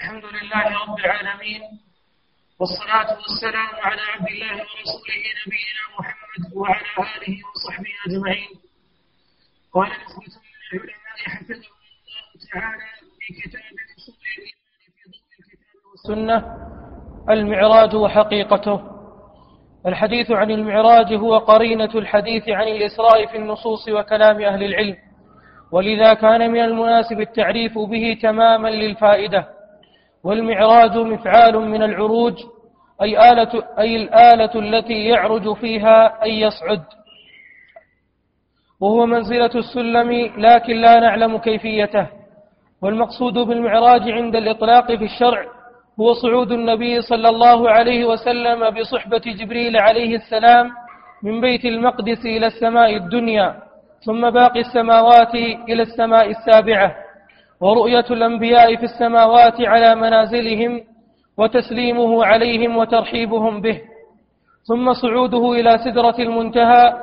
الحمد لله رب العالمين والصلاة والسلام على عبد الله ورسوله نبينا محمد وعلى آله وصحبه أجمعين. قال نسبة من العلماء حفظهم الله تعالى في كتاب أصول الإيمان في ضوء الكتاب والسنة المعراج وحقيقته. الحديث عن المعراج هو قرينة الحديث عن الإسراء في النصوص وكلام أهل العلم ولذا كان من المناسب التعريف به تماما للفائدة. والمعراج مفعال من العروج أي آلة أي الآلة التي يعرج فيها أي يصعد. وهو منزلة السلم لكن لا نعلم كيفيته. والمقصود بالمعراج عند الإطلاق في الشرع هو صعود النبي صلى الله عليه وسلم بصحبة جبريل عليه السلام من بيت المقدس إلى السماء الدنيا ثم باقي السماوات إلى السماء السابعة. ورؤية الأنبياء في السماوات على منازلهم وتسليمه عليهم وترحيبهم به. ثم صعوده إلى سدرة المنتهى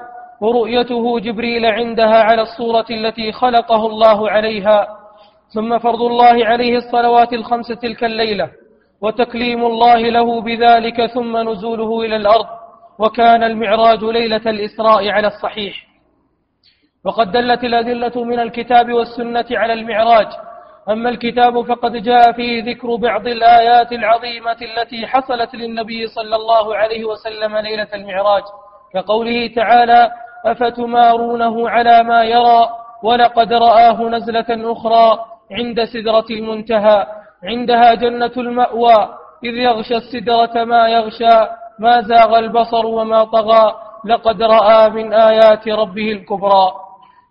ورؤيته جبريل عندها على الصورة التي خلقه الله عليها. ثم فرض الله عليه الصلوات الخمس تلك الليلة وتكليم الله له بذلك ثم نزوله إلى الأرض وكان المعراج ليلة الإسراء على الصحيح. وقد دلت الأدلة من الكتاب والسنة على المعراج. أما الكتاب فقد جاء فيه ذكر بعض الآيات العظيمة التي حصلت للنبي صلى الله عليه وسلم ليلة المعراج. كقوله تعالى أفتمارونه على ما يرى ولقد رآه نزلة أخرى عند سدرة المنتهى. عندها جنة المأوى إذ يغشى السدرة ما يغشى ما زاغ البصر وما طغى. لقد رأى من آيات ربه الكبرى.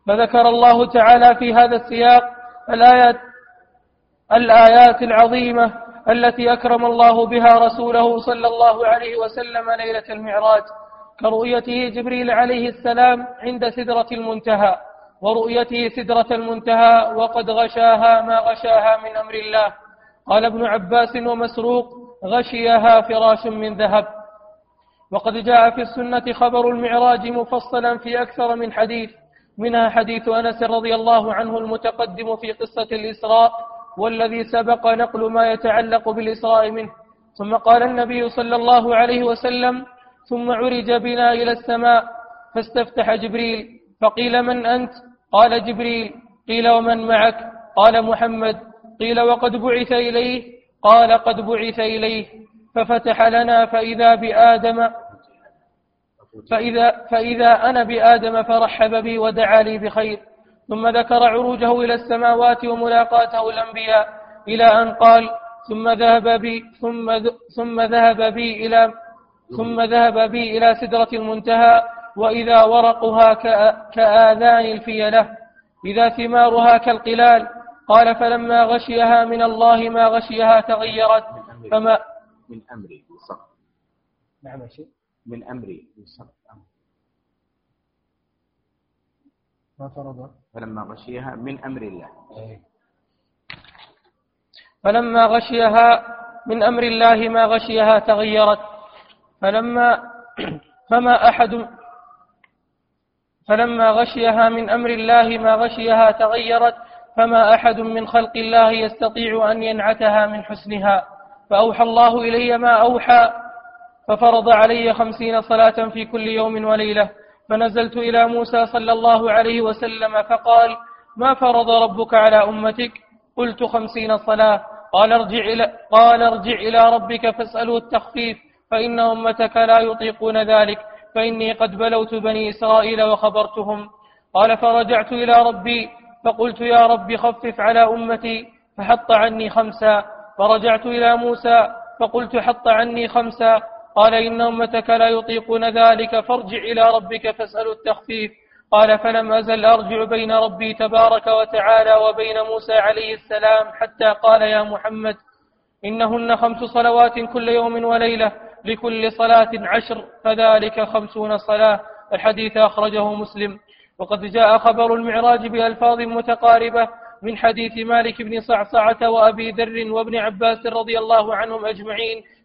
فذكر الله تعالى في هذا السياق الآيات الآيات العظيمة التي أكرم الله بها رسوله صلى الله عليه وسلم ليلة المعراج كرؤيته جبريل عليه السلام عند سدرة المنتهى ورؤيته سدرة المنتهى وقد غشاها ما غشاها من أمر الله. قال ابن عباس ومسروق غشيها فراش من ذهب. وقد جاء في السنة خبر المعراج مفصلا في أكثر من حديث. منها حديث أنس رضي الله عنه المتقدم في قصة الإسراء والذي سبق نقل ما يتعلق بالإسراء منه. ثم قال النبي صلى الله عليه وسلم ثم عرج بنا إلى السماء فاستفتح جبريل فقيل من أنت؟ قال جبريل قيل ومن معك؟ قال محمد قيل وقد بعث إليه؟ قال قد بعث إليه ففتح لنا فإذا بآدم فإذا, فإذا أنا بآدم فرحب بي ودعا لي بخير ثم ذكر عروجه إلى السماوات وملاقاته الأنبياء إلى أن قال ثم ذهب بي ثم ثم ذهب بي إلى ثم ذهب بي إلى سدرة المنتهى وإذا ورقها كآذان الفيلة إذا ثمارها كالقلال قال فلما غشيها من الله ما غشيها تغيرت فما من أمري بالصبر نعم شيء من أمري ما فرض؟ فلما غشيها من أمر الله. إيه. فلما غشيها من أمر الله ما غشيها تغيرت. فلما فما أحد فلما غشيها من أمر الله ما غشيها تغيرت. فما أحد من خلق الله يستطيع أن ينعتها من حسنها. فأوحى الله إلي ما أوحى. ففرض علي خمسين صلاة في كل يوم وليلة فنزلت إلى موسى صلى الله عليه وسلم فقال ما فرض ربك على أمتك؟ قلت خمسين صلاة. قال ارجع إلى, قال ارجع إلى ربك فاسأله التخفيف فإن أمتك لا يطيقون ذلك فإني قد بلوت بني إسرائيل وخبرتهم. قال فرجعت إلى ربي فقلت يا رب خفف على أمتي فحط عني خمسا فرجعت إلى موسى فقلت حط عني خمسا قال إن أمتك لا يطيقون ذلك فارجع إلى ربك فاسأل التخفيف. قال فلم أزل أرجع بين ربي تبارك وتعالى وبين موسى عليه السلام حتى قال يا محمد إنهن خمس صلوات كل يوم وليلة لكل صلاة عشر فذلك خمسون صلاة. الحديث أخرجه مسلم. وقد جاء خبر المعراج بألفاظ متقاربة من حديث مالك بن صعصعة وأبي ذر وابن عباس رضي الله عنهم أجمعين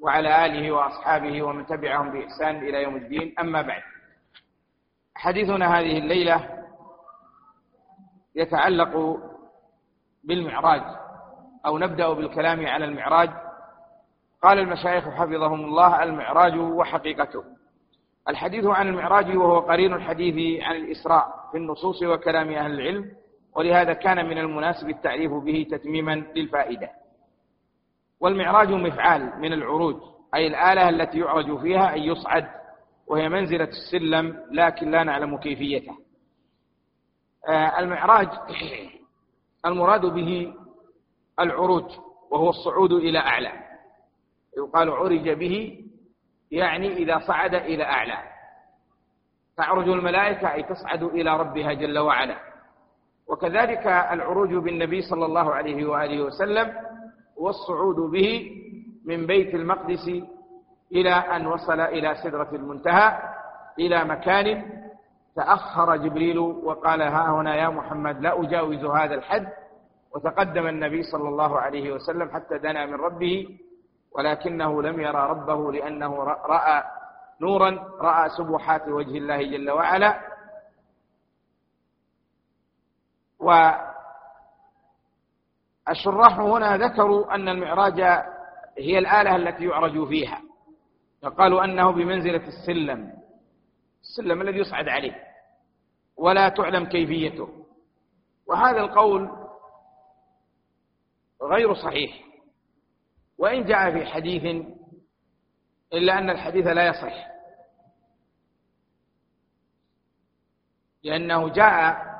وعلى آله وأصحابه ومن تبعهم بإحسان إلى يوم الدين. أما بعد حديثنا هذه الليلة يتعلق بالمعراج أو نبدأ بالكلام على المعراج. قال المشايخ حفظهم الله المعراج وحقيقته الحديث عن المعراج وهو قرين الحديث عن الإسراء في النصوص وكلام أهل العلم ولهذا كان من المناسب التعريف به تتميما للفائدة. والمعراج مفعال من العروج أي الآلة التي يعرج فيها أن يصعد وهي منزلة السلم لكن لا نعلم كيفيته آه، المعراج المراد به العروج وهو الصعود إلى أعلى. يقال عرج به يعني إذا صعد إلى أعلى. تعرج الملائكة أي تصعد إلى ربها جل وعلا. وكذلك العروج بالنبي صلى الله عليه وآله وسلم والصعود به من بيت المقدس إلى أن وصل إلى سدرة المنتهى إلى مكان تأخر جبريل وقال ها هنا يا محمد لا أجاوز هذا الحد. وتقدم النبي صلى الله عليه وسلم حتى دنا من ربه ولكنه لم يرى ربه لأنه رأى نورا رأى سبحات وجه الله جل وعلا. والشراح هنا ذكروا أن المعراج هي الآلة التي يعرج فيها. فقالوا أنه بمنزلة السلم. السلم الذي يصعد عليه. ولا تعلم كيفيته. وهذا القول غير صحيح. وإن جاء في حديث إلا أن الحديث لا يصح. لأنه جاء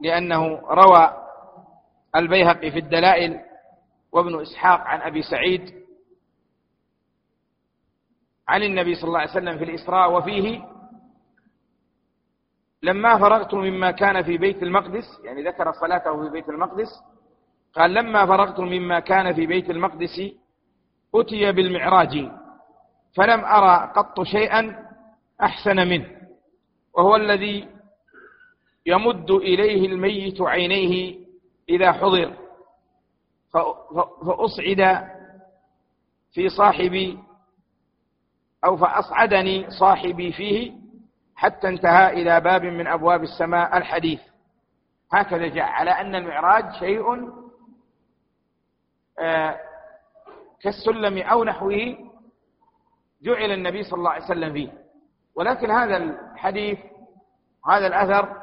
لأنه روى البيهقي في الدلائل وابن إسحاق عن أبي سعيد عن النبي صلى الله عليه وسلم في الإسراء وفيه لما فرغت مما كان في بيت المقدس يعني ذكر صلاته في بيت المقدس قال لما فرغت مما كان في بيت المقدس أتي بالمعراج فلم أرى قط شيئا أحسن منه وهو الذي يمد إليه الميت عينيه إذا حضر فأصعد في صاحبي أو فأصعدني صاحبي فيه حتى انتهى إلى باب من أبواب السماء الحديث. هكذا جاء على أن المعراج شيء آه، كالسلم أو نحوه جعل النبي صلى الله عليه وسلم فيه. ولكن هذا الحديث هذا الأثر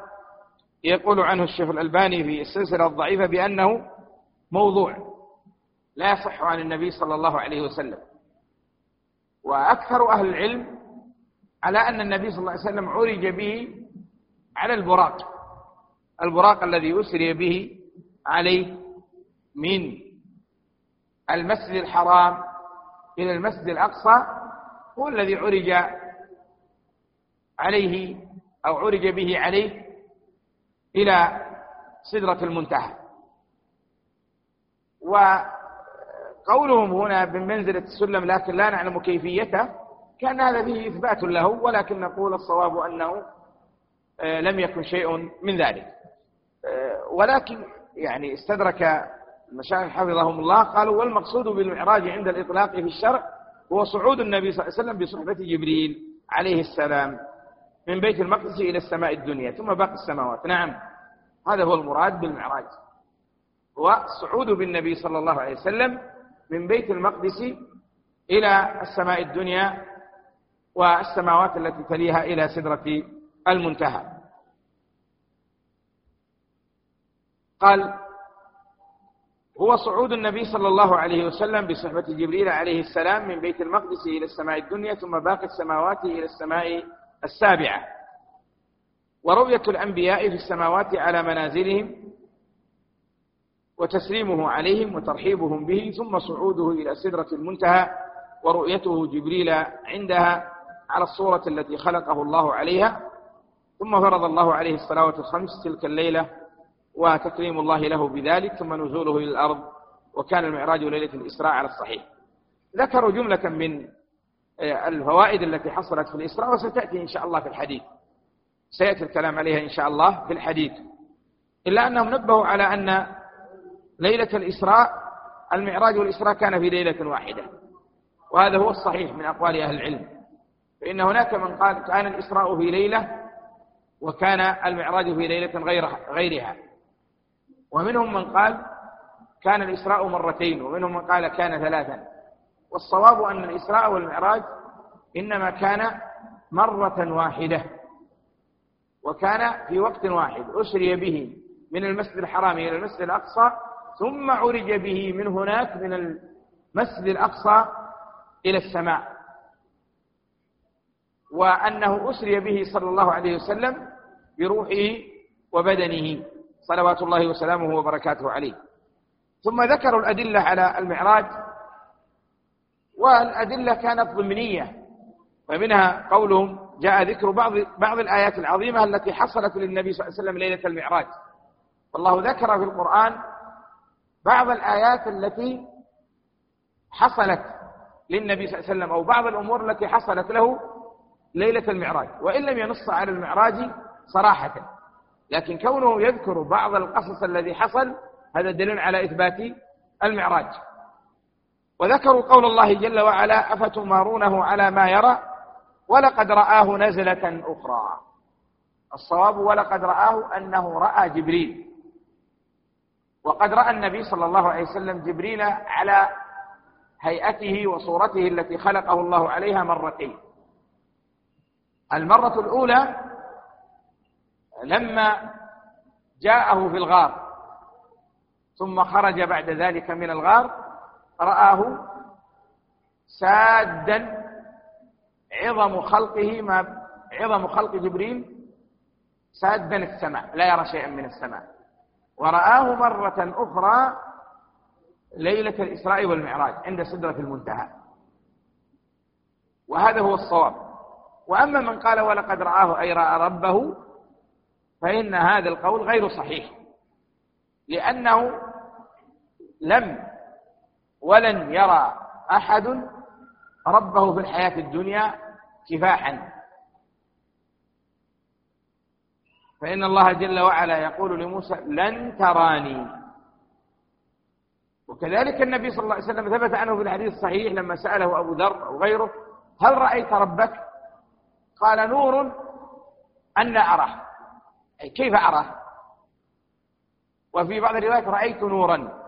يقول عنه الشيخ الألباني في السلسلة الضعيفة بأنه موضوع لا يصح عن النبي صلى الله عليه وسلم. وأكثر أهل العلم على أن النبي صلى الله عليه وسلم عرج به على البراق. البراق الذي أسري به عليه من المسجد الحرام إلى المسجد الأقصى هو الذي عرج عليه أو عرج به عليه إلى سدرة المنتهى. وقولهم هنا بمنزلة السلم لكن لا نعلم كيفيته كان هذا فيه إثبات له ولكن نقول الصواب أنه آه، لم يكن شيء من ذلك. آه، ولكن يعني استدرك المشايخ حفظهم الله قالوا والمقصود بالمعراج عند الإطلاق في الشرع هو صعود النبي صلى الله عليه وسلم بصحبة جبريل عليه السلام. من بيت المقدس إلى السماء الدنيا ثم باقي السماوات. نعم. هذا هو المراد بالمعراج. وصعود بالنبي صلى الله عليه وسلم من بيت المقدس إلى السماء الدنيا والسماوات التي تليها إلى سدرة المنتهى. قال هو صعود النبي صلى الله عليه وسلم بصحبة جبريل عليه السلام من بيت المقدس إلى السماء الدنيا ثم باقي السماوات إلى السماء السابعة. ورؤية الأنبياء في السماوات على منازلهم وتسليمه عليهم وترحيبهم به ثم صعوده إلى سدرة المنتهى ورؤيته جبريل عندها على الصورة التي خلقه الله عليها ثم فرض الله عليه الصلوات الخمس تلك الليلة وتكريم الله له بذلك ثم نزوله إلى الأرض وكان المعراج ليلة الإسراء على الصحيح. ذكروا جملة من الفوائد التي حصلت في الإسراء وستأتي إن شاء الله في الحديث. سيأتي الكلام عليها إن شاء الله في الحديث. إلا أنهم نبهوا على أن ليلة الإسراء المعراج والإسراء كان في ليلة واحدة. وهذا هو الصحيح من أقوال أهل العلم. فإن هناك من قال كان الإسراء في ليلة وكان المعراج في ليلة غيرها, ومنهم من قال كان الإسراء مرتين ومنهم من قال كان ثلاثا. والصواب أن الإسراء والمعراج إنما كان مرة واحدة وكان في وقت واحد أسري به من المسجد الحرام إلى المسجد الأقصى ثم عرج به من هناك من المسجد الأقصى إلى السماء. وأنه أسري به صلى الله عليه وسلم بروحه وبدنه صلوات الله وسلامه وبركاته عليه. ثم ذكروا الأدلة على المعراج والأدلة كانت ضمنية فمنها قولهم جاء ذكر بعض بعض الآيات العظيمة التي حصلت للنبي صلى الله عليه وسلم ليلة المعراج. والله ذكر في القرآن بعض الآيات التي حصلت للنبي صلى الله عليه وسلم أو بعض الأمور التي حصلت له ليلة المعراج. وإن لم ينص على المعراج صراحة. لكن كونه يذكر بعض القصص الذي حصل هذا دليل على إثبات المعراج. وذكروا قول الله جل وعلا أفتمارونه على ما يرى ولقد رآه نزلة أخرى. الصواب ولقد رآه أنه رأى جبريل. وقد رأى النبي صلى الله عليه وسلم جبريل على هيئته وصورته التي خلقه الله عليها مرتين. المرة الأولى لما جاءه في الغار ثم خرج بعد ذلك من الغار رآه سادا عظم خلقه ما عظم خلق جبريل سادا السماء لا يرى شيئا من السماء. ورآه مرة أخرى ليلة الإسراء والمعراج عند سدرة المنتهى. وهذا هو الصواب. وأما من قال ولقد رآه أي رأى ربه فإن هذا القول غير صحيح. لأنه لم ولن يرى أحد ربه في الحياة الدنيا كفاحا. فإن الله جل وعلا يقول لموسى لن تراني. وكذلك النبي صلى الله عليه وسلم ثبت عنه في الحديث الصحيح لما سأله أبو ذر أو غيره هل رأيت ربك؟ قال نور أن أراه. أي كيف أراه؟ وفي بعض الروايات رأيت نورا.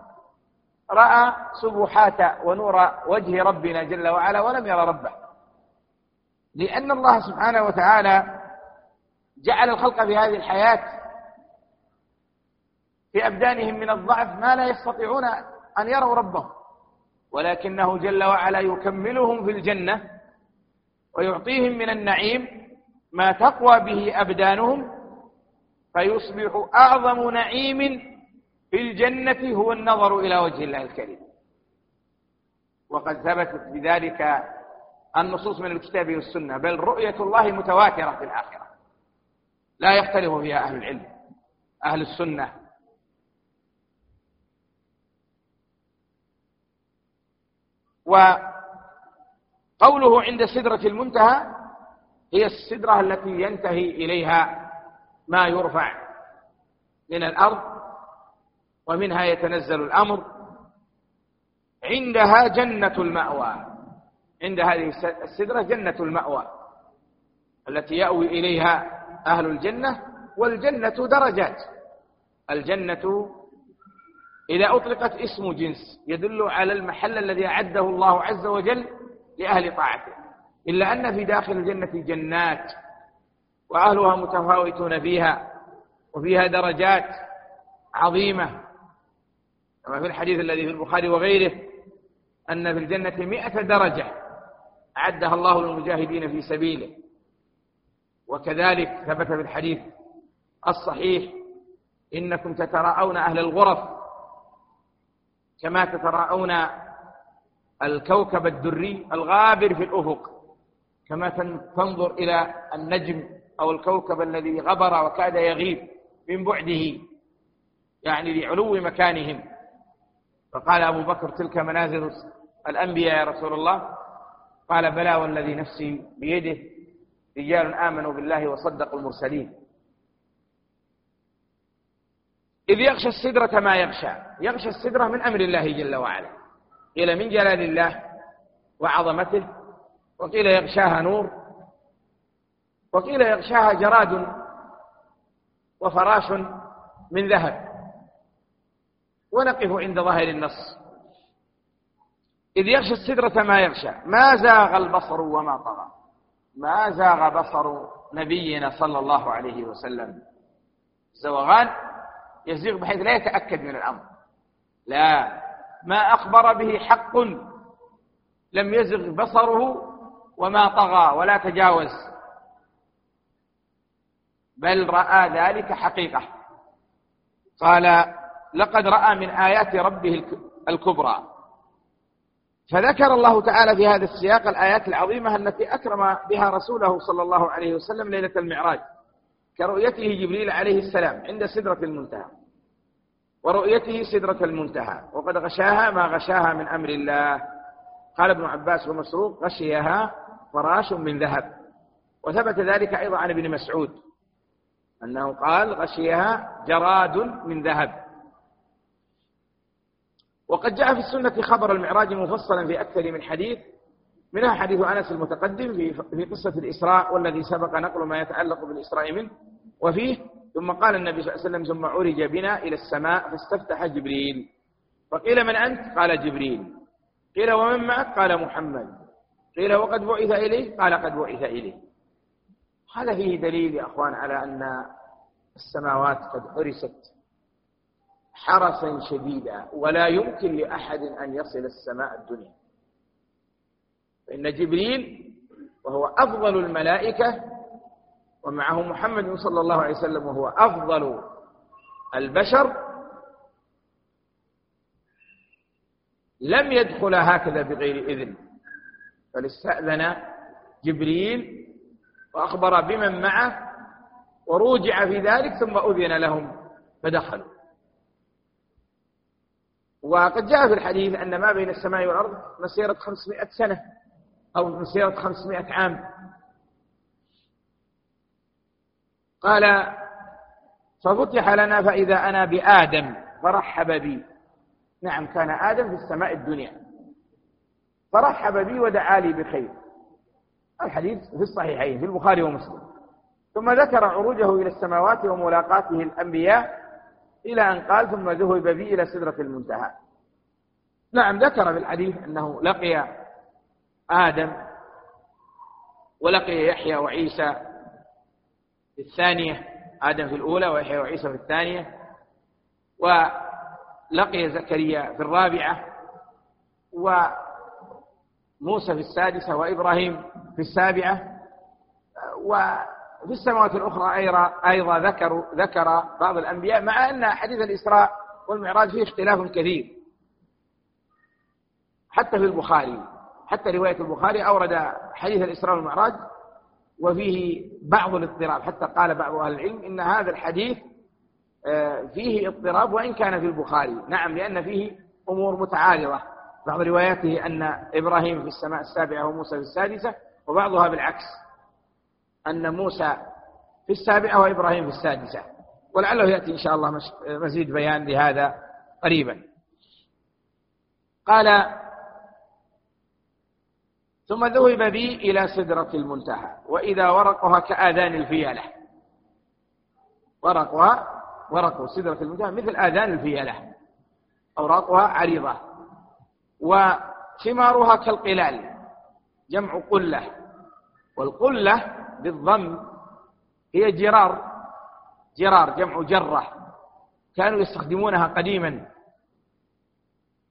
رأى سبحات ونور وجه ربنا جل وعلا ولم يرى ربه. لأن الله سبحانه وتعالى جعل الخلق في هذه الحياة في أبدانهم من الضعف ما لا يستطيعون أن يروا ربهم. ولكنه جل وعلا يكملهم في الجنة ويعطيهم من النعيم ما تقوى به أبدانهم فيصبح أعظم نعيم في الجنة هو النظر إلى وجه الله الكريم. وقد ثبتت بذلك النصوص من الكتاب والسنة بل رؤية الله متواترة في الآخرة. لا يختلف فيها أهل العلم. أهل السنة وقوله عند سدرة المنتهى هي السدرة التي ينتهي إليها ما يرفع من الأرض ومنها يتنزل الأمر عندها جنة المأوى. عند هذه السدرة جنة المأوى التي يأوي إليها أهل الجنة والجنة درجات. الجنة إذا أطلقت اسم جنس يدل على المحل الذي أعده الله عز وجل لأهل طاعته. إلا أن في داخل الجنة جنات وأهلها متفاوتون فيها وفيها درجات عظيمة. كما في الحديث الذي في البخاري وغيره أن في الجنة مئة درجة أعدها الله للمجاهدين في سبيله. وكذلك ثبت في الحديث الصحيح إنكم تتراءون أهل الغرف كما تتراءون الكوكب الدري الغابر في الأفق كما تنظر إلى النجم أو الكوكب الذي غبر وكاد يغيب من بعده يعني لعلو مكانهم. فقال أبو بكر تلك منازل الأنبياء يا رسول الله. قال بلى والذي نفسي بيده رجال آمنوا بالله وصدقوا المرسلين. إذ يغشى السدرة ما يغشى. يغشى السدرة من أمر الله جل وعلا. قيل من جلال الله وعظمته؟ وقيل يغشاها نور. وقيل يغشاها جراد وفراش من ذهب. ونقف عند ظاهر النص. إذ يغشى السدرة ما يغشى. ما زاغ البصر وما طغى. ما زاغ بصر نبينا صلى الله عليه وسلم. زوغان يزيغ بحيث لا يتأكد من الأمر. لا. ما أخبر به حق لم يزغ بصره وما طغى ولا تجاوز. بل رأى ذلك حقيقة. قال لقد رأى من آيات ربه الكبرى. فذكر الله تعالى في هذا السياق الآيات العظيمة التي أكرم بها رسوله صلى الله عليه وسلم ليلة المعراج كرؤيته جبريل عليه السلام عند سدرة المنتهى. ورؤيته سدرة المنتهى. وقد غشاها ما غشاها من أمر الله. قال ابن عباس ومسروق غشيها فراش من ذهب. وثبت ذلك أيضا عن ابن مسعود أنه قال غشيها جراد من ذهب. وقد جاء في السنة خبر المعراج مفصلا في أكثر من حديث منها حديث أنس المتقدم في قصة الإسراء والذي سبق نقل ما يتعلق بالإسراء منه وفيه ثم قال النبي صلى الله عليه وسلم ثم عرج بنا إلى السماء فاستفتح جبريل. فقيل من أنت؟ قال جبريل. قيل ومن معك؟ قال محمد. قيل وقد بعث إليه قال قد بعث إليه هذا فيه دليل يا أخوان على أن السماوات قد حرست حرسا شديدا ولا يمكن لأحد أن يصل السماء الدنيا. فإن جبريل وهو أفضل الملائكة ومعه محمد صلى الله عليه وسلم وهو أفضل البشر لم يدخل هكذا بغير إذن. بل استأذن جبريل وأخبر بمن معه وروجع في ذلك ثم أذن لهم فدخلوا. وقد جاء في الحديث أن ما بين السماء والأرض مسيرة خمسمائة سنة أو مسيرة خمسمائة عام. قال ففتح لنا فإذا أنا بآدم فرحب بي. نعم كان آدم في السماء الدنيا. فرحب بي ودعا لي بخير. الحديث في الصحيحين في البخاري ومسلم. ثم ذكر عروجه إلى السماوات وملاقاته الأنبياء إلى أن قال ثم ذهب بي إلى سدرة المنتهى. نعم ذكر في الحديث أنه لقي آدم ولقي يحيى وعيسى في الثانية آدم في الأولى ويحيى وعيسى في الثانية ولقي زكريا في الرابعة وموسى في السادسة وإبراهيم في السابعة وفي السماوات الأخرى أيضا ذكروا ذكر بعض الأنبياء مع أن حديث الإسراء والمعراج فيه اختلاف كثير. حتى في البخاري حتى رواية البخاري أورد حديث الإسراء والمعراج وفيه بعض الاضطراب. حتى قال بعض أهل العلم إن هذا الحديث آه، فيه اضطراب وإن كان في البخاري. نعم لأن فيه أمور متعارضة. بعض رواياته أن إبراهيم في السماء السابعة وموسى في السادسة وبعضها بالعكس. أن موسى في السابعة وإبراهيم في السادسة. ولعله يأتي إن شاء الله مزيد بيان لهذا قريبا. قال ثم ذهب بي إلى سدرة المنتهى وإذا ورقها كآذان الفيلة. ورقها ورق سدرة المنتهى مثل آذان الفيلة. أوراقها عريضة. وثمارها كالقلال جمع قلة. والقلة بالضم هي جرار جرار جمع جرة كانوا يستخدمونها قديما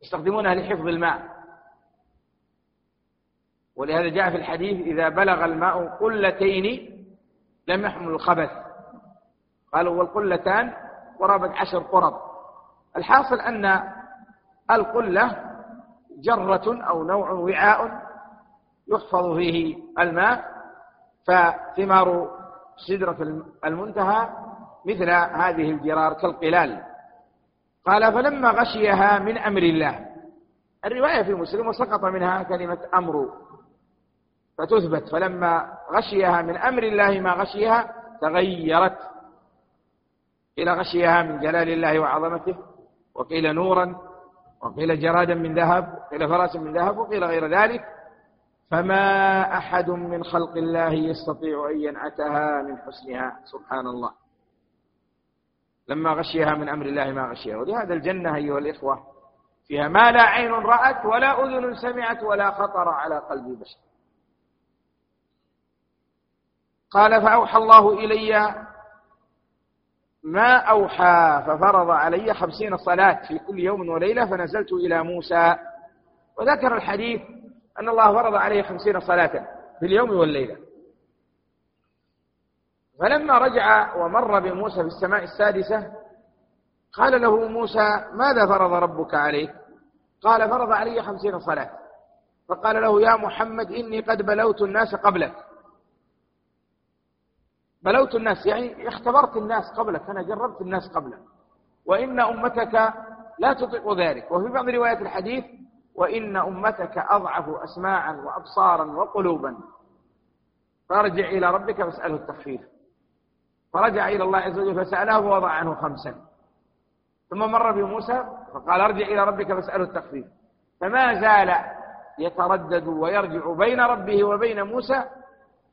يستخدمونها لحفظ الماء. ولهذا جاء في الحديث إذا بلغ الماء قلتين لم يحمل الخبث. قالوا والقلتان قرابة عشر قرب. الحاصل أن القلة جرة أو نوع وعاء يحفظ فيه الماء فثمار سدرة المنتهى مثل هذه الجرار كالقلال. قال فلما غشيها من أمر الله. الرواية في مسلم وسقط منها كلمة أمر. فتثبت فلما غشيها من أمر الله ما غشيها تغيرت. إلى غشيها من جلال الله وعظمته. وقيل نورا. وقيل جرادا من ذهب. وقيل فراسا من ذهب. وقيل غير ذلك. فما أحد من خلق الله يستطيع أن ينعتها من حسنها. سبحان الله. لما غشيها من أمر الله ما غشيها. ولهذا الجنة أيها الإخوة فيها ما لا عين رأت ولا أذن سمعت ولا خطر على قلب بشر. قال فأوحى الله إلي ما أوحى ففرض علي خمسين صلاة في كل يوم وليلة فنزلت إلى موسى. وذكر الحديث أن الله فرض عليه خمسين صلاة في اليوم والليلة. فلما رجع ومر بموسى في السماء السادسة قال له موسى ماذا فرض ربك عليك؟ قال فرض علي خمسين صلاة. فقال له يا محمد إني قد بلوت الناس قبلك. بلوت الناس يعني اختبرت الناس قبلك أنا جربت الناس قبلك. وإن أمتك لا تطيق ذلك. وفي بعض روايات الحديث وإن أمتك أضعف أسماعا وأبصارا وقلوبا. فارجع إلى ربك فاسأله التخفيف. فرجع إلى الله عز وجل فسأله ووضع عنه خمسا. ثم مر بموسى فقال ارجع إلى ربك فاسأله التخفيف. فما زال يتردد ويرجع بين ربه وبين موسى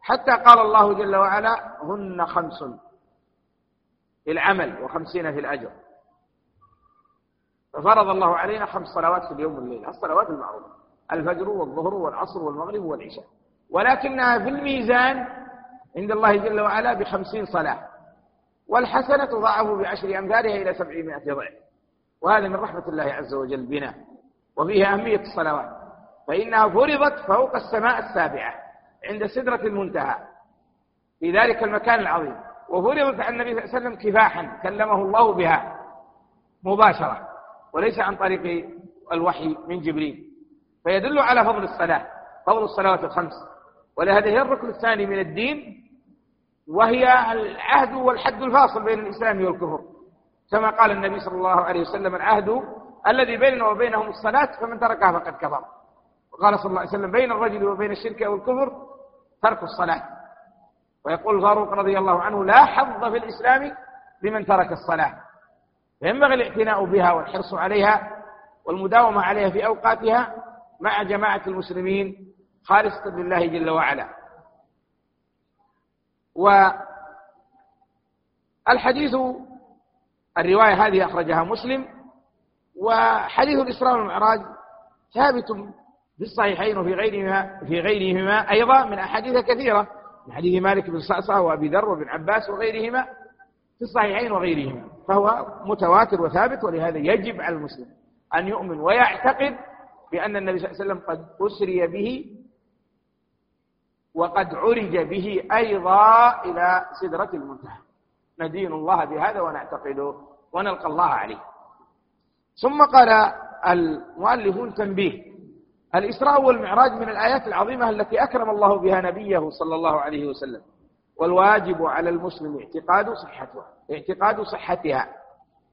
حتى قال الله جل وعلا هن خمس في العمل وخمسين في الأجر. ففرض الله علينا خمس صلوات في اليوم والليل الصلوات المعروفة الفجر والظهر والعصر والمغرب والعشاء. ولكنها في الميزان عند الله جل وعلا بخمسين صلاة والحسنة تضاعف بعشر أمثالها إلى سبعمائة ضعف. وهذا من رحمة الله عز وجل بنا وفيه أهمية الصلوات. فإنها فرضت فوق السماء السابعة عند سدرة المنتهى في ذلك المكان العظيم. وفرضت عن النبي صلى الله عليه وسلم كفاحا كلمه الله بها مباشرة. وليس عن طريق الوحي من جبريل. فيدل على فضل الصلاة فضل الصلوات الخمس. ولهذا هي الركن الثاني من الدين وهي العهد والحد الفاصل بين الإسلام والكفر. كما قال النبي صلى الله عليه وسلم العهد الذي بيننا وبينهم الصلاة فمن تركها فقد كفر. وقال صلى الله عليه وسلم بين الرجل وبين الشرك أو الكفر ترك الصلاة. ويقول الفاروق رضي الله عنه لا حظ في الإسلام لمن ترك الصلاة. فينبغي الاعتناء بها والحرص عليها والمداومة عليها في أوقاتها مع جماعة المسلمين خالصة لله جل وعلا. والحديث الرواية هذه أخرجها مسلم وحديث الإسراء والمعراج ثابت في الصحيحين وفي غيرهما في غيرهما أيضا من أحاديث كثيرة من حديث مالك بن صعصع وأبي ذر وابن عباس وغيرهما في الصحيحين وغيرهما. فهو متواتر وثابت ولهذا يجب على المسلم أن يؤمن ويعتقد بأن النبي صلى الله عليه وسلم قد أسري به وقد عرج به أيضا إلى سدرة المنتهى. ندين الله بهذا ونعتقده ونلقى الله عليه. ثم قال المؤلفون تنبيه الإسراء والمعراج من الآيات العظيمة التي أكرم الله بها نبيه صلى الله عليه وسلم. والواجب على المسلم اعتقاد صحتها اعتقاد صحتها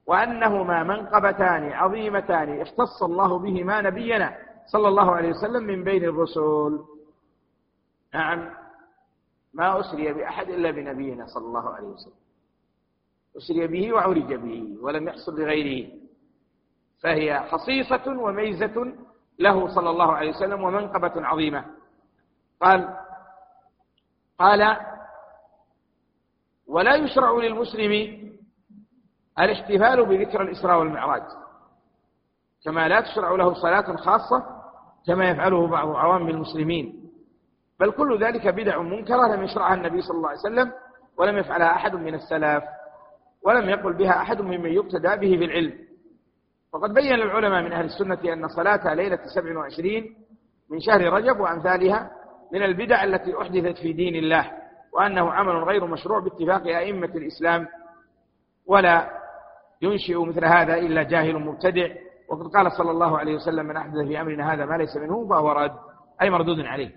وأنهما منقبتان عظيمتان اختص الله بهما نبينا صلى الله عليه وسلم من بين الرسل نعم ما أسري بأحد إلا بنبينا صلى الله عليه وسلم. أسري به وعرج به ولم يحصل لغيره. فهي خصيصة وميزة له صلى الله عليه وسلم ومنقبة عظيمة. قال قال ولا يشرع للمسلم الاحتفال بذكر الإسراء والمعراج. كما لا تشرع له صلاة خاصة كما يفعله بعض عوام المسلمين. بل كل ذلك بدع منكرة لم يشرعها النبي صلى الله عليه وسلم ولم يفعلها أحد من السلف ولم يقل بها أحد ممن يقتدى به في العلم. وقد بين العلماء من أهل السنة أن صلاة ليلة سبع وعشرين من شهر رجب وأمثالها من البدع التي أحدثت في دين الله. وأنه عمل غير مشروع باتفاق أئمة الإسلام ولا ينشئ مثل هذا إلا جاهل مبتدع. وقد قال صلى الله عليه وسلم من أحدث في أمرنا هذا ما ليس منه فهو رد أي مردود عليه.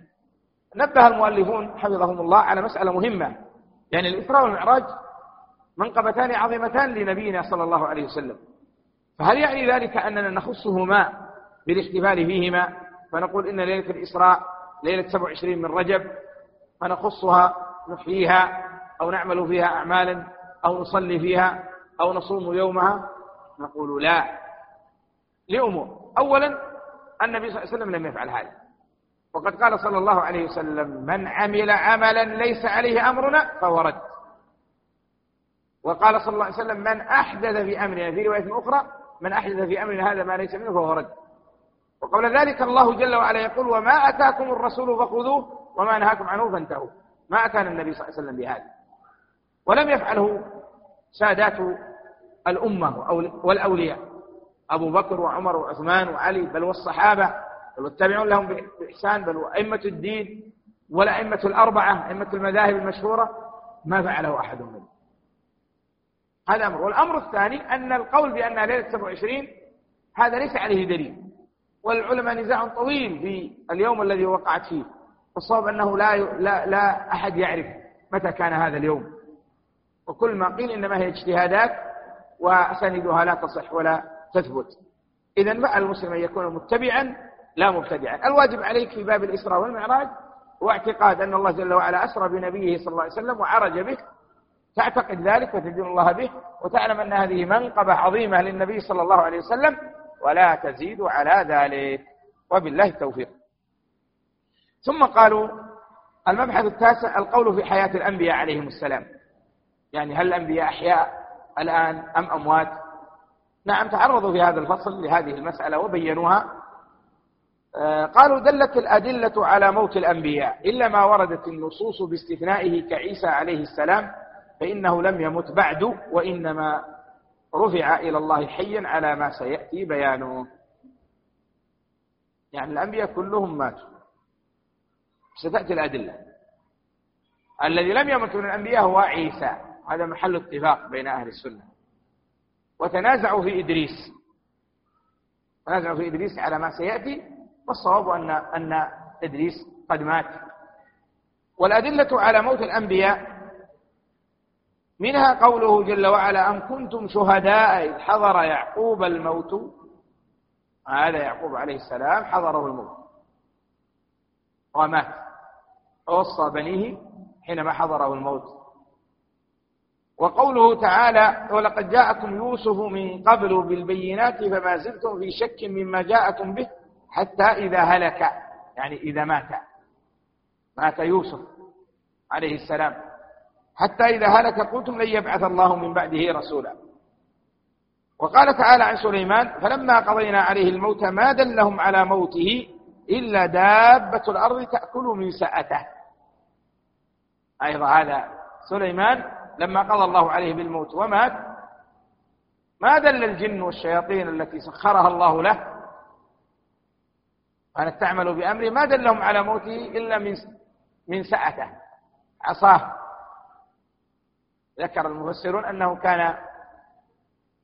نبه المؤلفون حفظهم الله على مسألة مهمة يعني الإسراء والمعراج منقبتان عظيمتان لنبينا صلى الله عليه وسلم. فهل يعني ذلك أننا نخصهما بالاحتفال فيهما؟ فنقول إن ليلة الإسراء ليلة 27 من رجب فنخصها نحييها أو نعمل فيها أعمالا أو نصلي فيها أو نصوم يومها؟ نقول لا. لأمور. أولا النبي صلى الله عليه وسلم لم يفعل هذا. وقد قال صلى الله عليه وسلم من عمل عملا ليس عليه أمرنا فهو رد. وقال صلى الله عليه وسلم من أحدث في أمرنا. في رواية أخرى من أحدث في أمرنا هذا ما ليس منه فهو رد. وقبل ذلك الله جل وعلا يقول وما أتاكم الرسول فخذوه وما نهاكم عنه فانتهوا. ما أتانا النبي صلى الله عليه وسلم بهذا. ولم يفعله سادات الأمة والأولياء. أبو بكر وعمر وعثمان وعلي بل والصحابة بل والتابعون لهم بإحسان بل وأئمة الدين والأئمة الأربعة أئمة المذاهب المشهورة ما فعله أحد منهم. هذا أمر. والأمر الثاني أن القول بأنها ليلة 27 هذا ليس عليه دليل. والعلماء نزاع طويل في اليوم الذي وقعت فيه. والصواب أنه لا, لا, لا أحد يعرف متى كان هذا اليوم. وكل ما قيل إنما هي اجتهادات وأساندها لا تصح ولا تثبت. إذا فعل المسلم أن يكون متبعا لا مبتدعا. الواجب عليك في باب الإسراء والمعراج هو اعتقاد أن الله جل وعلا أسرى بنبيه صلى الله عليه وسلم وعرج به تعتقد ذلك وتدين الله به وتعلم أن هذه منقبة عظيمة للنبي صلى الله عليه وسلم ولا تزيد على ذلك. وبالله التوفيق. ثم قالوا المبحث التاسع القول في حياة الأنبياء عليهم السلام. يعني هل الأنبياء أحياء الآن أم أموات؟ نعم تعرضوا في هذا الفصل لهذه المسألة وبينوها. آه، قالوا دلت الأدلة على موت الأنبياء إلا ما وردت النصوص باستثنائه كعيسى عليه السلام فإنه لم يمت بعد وإنما رفع إلى الله حيا على ما سيأتي بيانه. يعني الأنبياء كلهم ماتوا. ستأتي الأدلة. الذي لم يمت من الأنبياء هو عيسى. هذا محل اتفاق بين أهل السنة. وتنازعوا في إدريس. تنازعوا في إدريس على ما سيأتي والصواب أن أن إدريس قد مات. والأدلة على موت الأنبياء منها قوله جل وعلا أم كنتم شهداء إذ حضر يعقوب الموت؟ هذا يعقوب عليه السلام حضره الموت. ومات. ووصى بنيه حينما حضره الموت. وقوله تعالى ولقد جاءكم يوسف من قبل بالبينات فما زلتم في شك مما جاءكم به حتى إذا هلك. يعني إذا مات. مات يوسف عليه السلام. حتى إذا هلك قلتم لن يبعث الله من بعده رسولا. وقال تعالى عن سليمان فلما قضينا عليه الموت ما دلهم على موته إلا دابة الأرض تأكل من سأته أيضا هذا سليمان لما قضى الله عليه بالموت ومات ما دل الجن والشياطين التي سخرها الله له؟ كانت تعمل بأمره. ما دلهم على موته إلا من من سأته عصاه. ذكر المفسرون أنه كان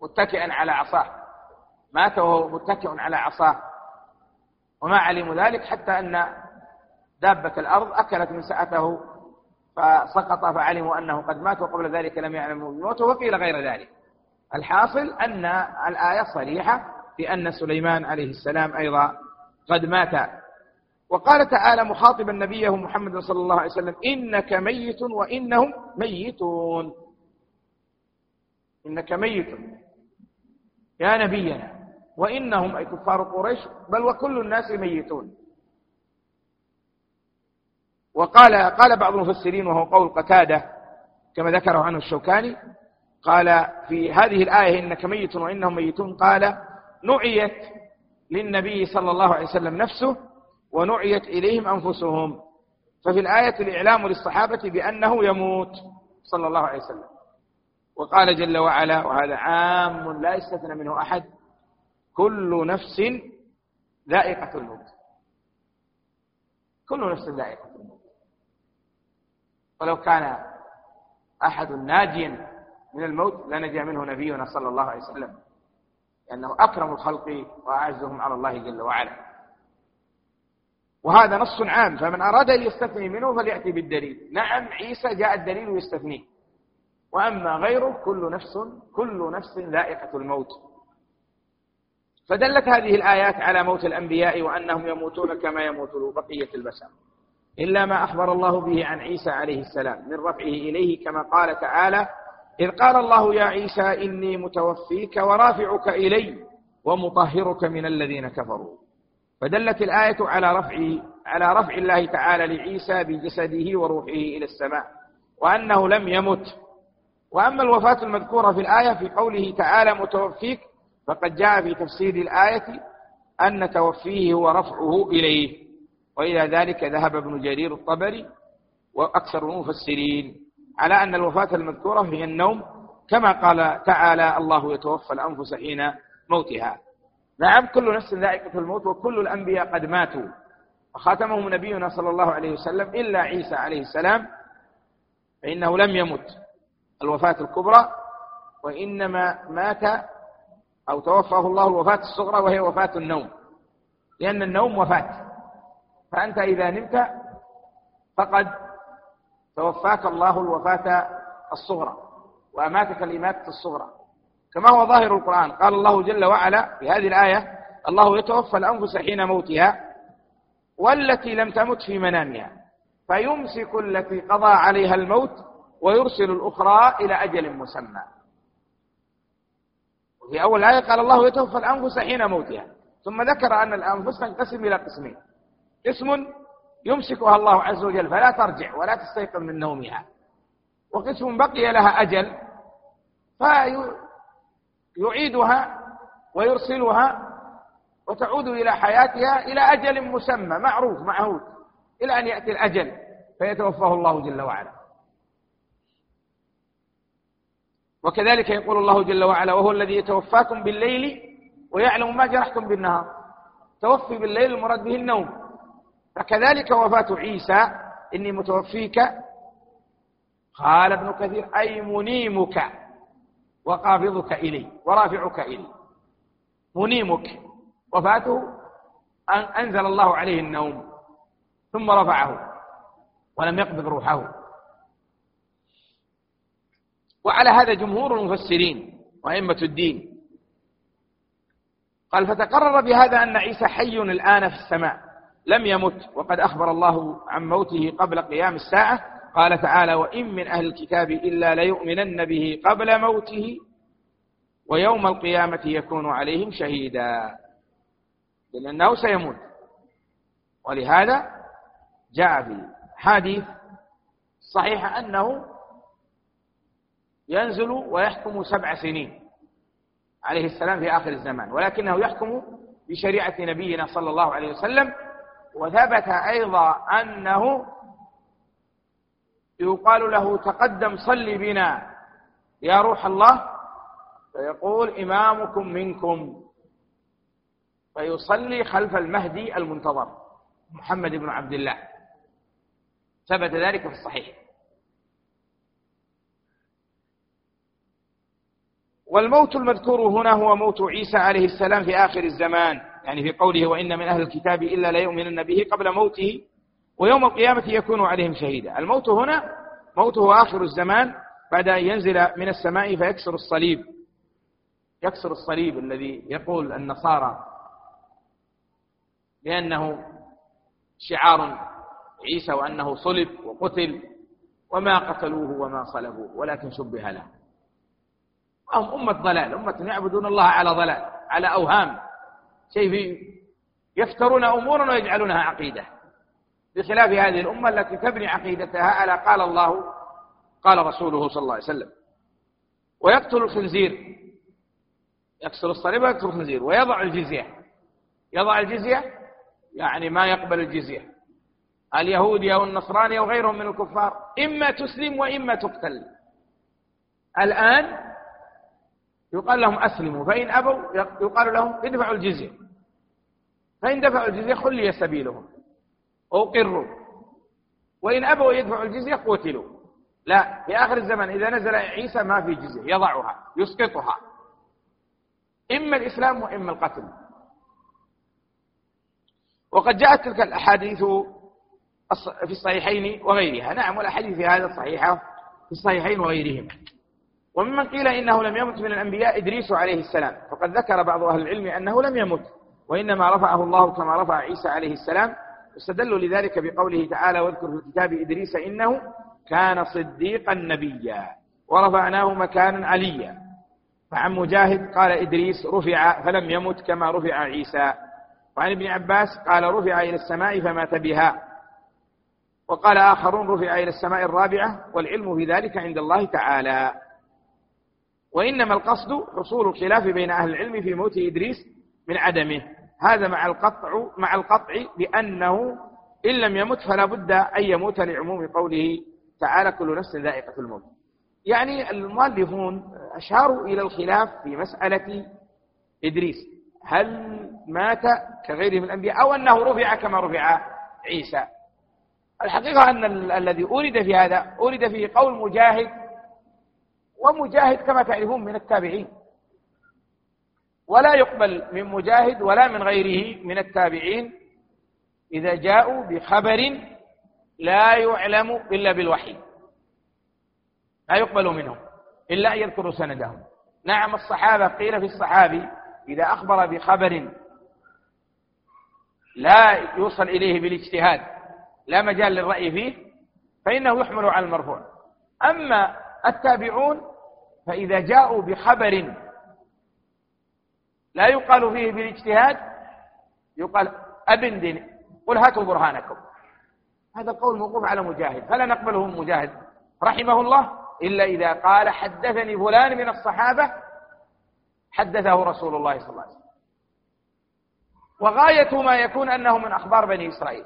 متكئا على عصاه. مات وهو متكئ على عصاه. وما علموا ذلك حتى أن دابة الأرض أكلت من سأته فسقط فعلموا أنه قد مات وقبل ذلك لم يعلموا بموته وقيل غير ذلك. الحاصل أن الآية صريحة بأن سليمان عليه السلام أيضا قد مات. وقال تعالى مخاطبا نبيه محمد صلى الله عليه وسلم إنك ميت وإنهم ميتون. إنك ميت. يا نبينا. وإنهم أي كفار قريش بل وكل الناس ميتون. وقال قال بعض المفسرين وهو قول قتادة كما ذكره عنه الشوكاني قال في هذه الآية إنك ميت وإنهم ميتون قال نعيت للنبي صلى الله عليه وسلم نفسه ونعيت إليهم أنفسهم. ففي الآية الإعلام للصحابة بأنه يموت صلى الله عليه وسلم. وقال جل وعلا وهذا عام لا يستثنى منه أحد كل نفس ذائقة الموت. كل نفس ذائقة الموت. ولو كان أحد ناجيا من الموت لنجا منه نبينا صلى الله عليه وسلم لأنه أكرم الخلق وأعزهم على الله جل وعلا. وهذا نص عام فمن أراد أن يستثني منه فليأتي بالدليل. نعم عيسى جاء الدليل يستثنيه وأما غيره كل نفس كل نفس ذائقة الموت. فدلت هذه الآيات على موت الأنبياء وأنهم يموتون كما يموت بقية البشر. إلا ما أخبر الله به عن عيسى عليه السلام من رفعه إليه كما قال تعالى إذ قال الله يا عيسى إني متوفيك ورافعك إلي ومطهرك من الذين كفروا. فدلت الآية على رفع على رفع الله تعالى لعيسى بجسده وروحه إلى السماء وأنه لم يمت. وأما الوفاة المذكورة في الآية في قوله تعالى متوفيك فقد جاء في تفسير الآية أن توفيه هو رفعه إليه وإلى ذلك ذهب ابن جرير الطبري وأكثر المفسرين على أن الوفاة المذكورة هي النوم كما قال تعالى الله يتوفى الأنفس حين موتها نعم كل نفس ذائقة الموت وكل الأنبياء قد ماتوا وخاتمهم نبينا صلى الله عليه وسلم إلا عيسى عليه السلام فإنه لم يمت الوفاة الكبرى وإنما مات أو توفاه الله الوفاة الصغرى وهي وفاة النوم. لأن النوم وفاة. فأنت إذا نمت فقد توفاك الله الوفاة الصغرى وأماتك الإماتة الصغرى. كما هو ظاهر القرآن. قال الله جل وعلا في هذه الآية الله يتوفى الأنفس حين موتها والتي لم تمت في منامها فيمسك التي قضى عليها الموت ويرسل الأخرى إلى أجل مسمى. في أول آية قال الله يتوفى الأنفس حين موتها. ثم ذكر أن الأنفس تنقسم إلى قسمين. قسم يمسكها الله عز وجل فلا ترجع ولا تستيقظ من نومها. وقسم بقي لها أجل فيعيدها ويرسلها وتعود إلى حياتها إلى أجل مسمى معروف معهود. إلى أن يأتي الأجل فيتوفاه الله جل وعلا. وكذلك يقول الله جل وعلا وهو الذي يتوفاكم بالليل ويعلم ما جرحتم بالنهار. توفي بالليل المراد به النوم. فكذلك وفاة عيسى إني متوفيك. قال ابن كثير أي منيمك وقابضك إلي ورافعك إلي. منيمك. وفاته أن أنزل الله عليه النوم ثم رفعه ولم يقبض روحه. وعلى هذا جمهور المفسرين وأئمة الدين. قال فتقرر بهذا أن عيسى حي الآن في السماء لم يمت وقد أخبر الله عن موته قبل قيام الساعة. قال تعالى وإن من أهل الكتاب إلا ليؤمنن به قبل موته ويوم القيامة يكون عليهم شهيدا. لأنه سيموت. ولهذا جاء في حديث صحيح أنه ينزل ويحكم سبع سنين عليه السلام في آخر الزمان ولكنه يحكم بشريعة نبينا صلى الله عليه وسلم وثبت أيضا أنه يقال له تقدم صل بنا يا روح الله فيقول إمامكم منكم فيصلي خلف المهدي المنتظر محمد بن عبد الله. ثبت ذلك في الصحيح. والموت المذكور هنا هو موت عيسى عليه السلام في آخر الزمان. يعني في قوله وإن من أهل الكتاب إلا ليؤمنن به قبل موته ويوم القيامة يكون عليهم شهيدا. الموت هنا موته آخر الزمان بعد أن ينزل من السماء فيكسر الصليب. يكسر الصليب الذي يقول النصارى لأنه شعار عيسى وأنه صلب وقتل وما قتلوه وما صلبوه ولكن شبه له. هم أمة ضلال أمة يعبدون الله على ضلال على أوهام. شيء يفترون أمورا ويجعلونها عقيدة. بخلاف هذه الأمة التي تبني عقيدتها على قال الله قال رسوله صلى الله عليه وسلم. ويقتل الخنزير. يكسر الصليب ويقتل الخنزير. ويضع الجزية. يضع الجزية؟ يعني ما يقبل الجزية. اليهودي أو النصراني أو غيرهم من الكفار. إما تسلم وإما تقتل. الآن يقال لهم أسلموا فإن أبوا يقال لهم ادفعوا الجزية. فإن دفعوا الجزية خلي سبيلهم أقروا وإن أبوا يدفعوا الجزية قتلوا. لا في آخر الزمن إذا نزل عيسى ما في جزية يضعها يسقطها. إما الإسلام وإما القتل. وقد جاءت تلك الأحاديث في الصحيحين وغيرها. نعم والأحاديث في هذا الصحيحة في الصحيحين وغيرهما وممن قيل إنه لم يمت من الأنبياء إدريس عليه السلام فقد ذكر بعض أهل العلم أنه لم يمت وإنما رفعه الله كما رفع عيسى عليه السلام استدلوا لذلك بقوله تعالى واذكر في الكتاب إدريس إنه كان صديقا نبيا ورفعناه مكانا عليا. فعن مجاهد قال إدريس رفع فلم يمت كما رفع عيسى. وعن ابن عباس قال رفع إلى السماء فمات بها. وقال آخرون رفع إلى السماء الرابعة والعلم في ذلك عند الله تعالى. وإنما القصد حصول الخلاف بين أهل العلم في موت إدريس من عدمه. هذا مع القطع مع القطع بأنه إن لم يمت فلا بد أن يموت لعموم قوله تعالى كل نفس ذائقة الموت. يعني المؤلفون أشاروا إلى الخلاف في مسألة إدريس. هل مات كغيره من الأنبياء أو أنه رفع كما رفع عيسى؟ الحقيقة أن الذي أورد في هذا أورد فيه قول مجاهد ومجاهد كما تعرفون من التابعين. ولا يقبل من مجاهد ولا من غيره من التابعين إذا جاءوا بخبر لا يعلم إلا بالوحي. لا يقبل منهم إلا أن يذكروا سندهم. نعم الصحابة قيل في الصحابي إذا أخبر بخبر لا يوصل إليه بالاجتهاد لا مجال للرأي فيه فإنه يحمل على المرفوع. أما التابعون فإذا جاءوا بخبر لا يقال فيه بالاجتهاد يقال أبن قل هاتوا برهانكم. هذا القول موقوف على مجاهد فلا نقبله من مجاهد. رحمه الله إلا إذا قال حدثني فلان من الصحابة حدثه رسول الله صلى الله عليه وسلم. وغاية ما يكون أنه من أخبار بني إسرائيل.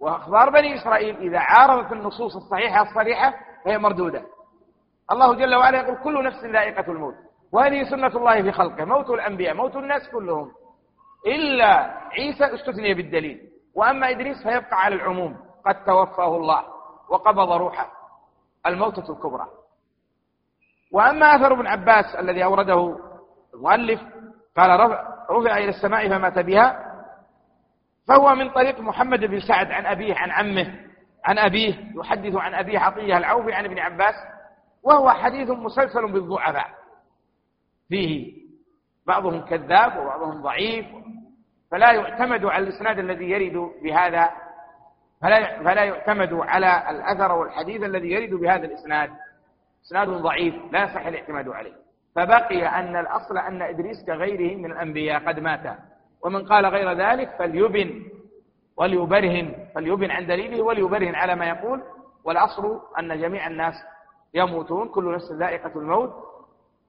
وأخبار بني إسرائيل إذا عارضت النصوص الصحيحة الصريحة فهي مردودة. الله جل وعلا يقول كل نفس ذائقة الموت. وهذه سنة الله في خلقه. موت الأنبياء موت الناس كلهم. إلا عيسى استثني بالدليل. وأما إدريس فيبقى على العموم. قد توفاه الله وقبض روحه. الموتة الكبرى. وأما أثر ابن عباس الذي أورده المؤلف قال رفع, إلى السماء فمات بها. فهو من طريق محمد بن سعد عن أبيه عن عمه عن أبيه يحدث عن أبيه عطية العوفي عن ابن عباس. وهو حديث مسلسل بالضعفاء. فيه بعضهم كذاب وبعضهم ضعيف فلا يعتمد على الإسناد الذي يرد بهذا فلا فلا يعتمد على الأثر والحديث الذي يرد بهذا الإسناد. إسناد ضعيف لا يصح الاعتماد عليه. فبقي أن الأصل أن إدريس كغيره من الأنبياء قد مات. ومن قال غير ذلك فليبن وليبرهن فليبن عن دليله وليبرهن على ما يقول. والأصل أن جميع الناس يموتون كل نفس ذائقة الموت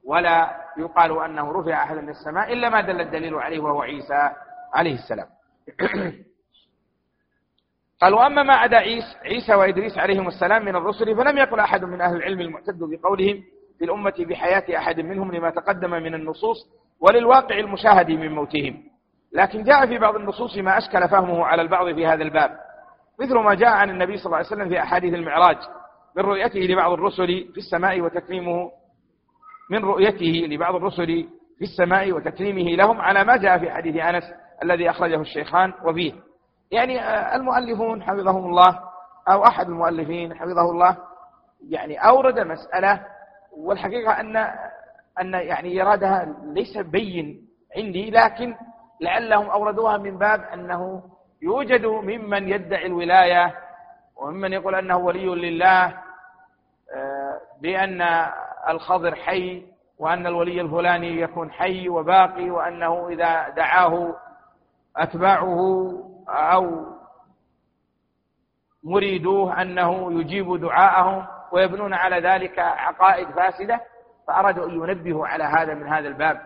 ولا يقال أنه رفع أحد من السماء إلا ما دل الدليل عليه وهو عيسى عليه السلام. قال وأما ما عدا عيسى, عيسى وإدريس عليهم السلام من الرسل فلم يقل أحد من أهل العلم المعتد بقولهم في الأمة بحياة أحد منهم لما تقدم من النصوص وللواقع المشاهد من موتهم. لكن جاء في بعض النصوص ما أشكل فهمه على البعض في هذا الباب مثل ما جاء عن النبي صلى الله عليه وسلم في أحاديث المعراج. من رؤيته لبعض الرسل في السماء وتكريمه. من رؤيته لبعض الرسل في السماء وتكريمه. لهم على ما جاء في حديث أنس الذي أخرجه الشيخان وفيه. يعني آه، المؤلفون حفظهم الله أو أحد المؤلفين حفظه الله. يعني أورد مسألة والحقيقة أن أن يعني إرادها ليس بين عندي لكن لعلهم أوردوها من باب أنه يوجد ممن يدعي الولاية وممن يقول أنه ولي لله بأن الخضر حي وأن الولي الفلاني يكون حي وباقي وأنه إذا دعاه أتباعه أو مريدوه أنه يجيب دعاءهم ويبنون على ذلك عقائد فاسدة فأرادوا أن ينبهوا على هذا من هذا الباب.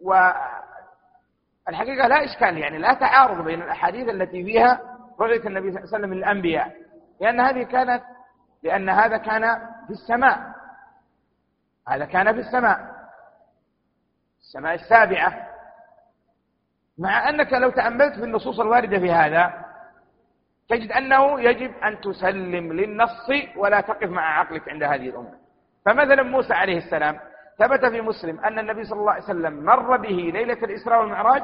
والحقيقة لا إشكال يعني لا تعارض بين الأحاديث التي فيها رؤية النبي صلى الله عليه وسلم للأنبياء لأن هذه كانت لأن هذا كان في السماء. هذا كان في السماء. السماء السابعة. مع أنك لو تأملت في النصوص الواردة في هذا تجد أنه يجب أن تسلم للنص ولا تقف مع عقلك عند هذه الأمة. فمثلا موسى عليه السلام ثبت في مسلم أن النبي صلى الله عليه وسلم مر به ليلة الإسراء والمعراج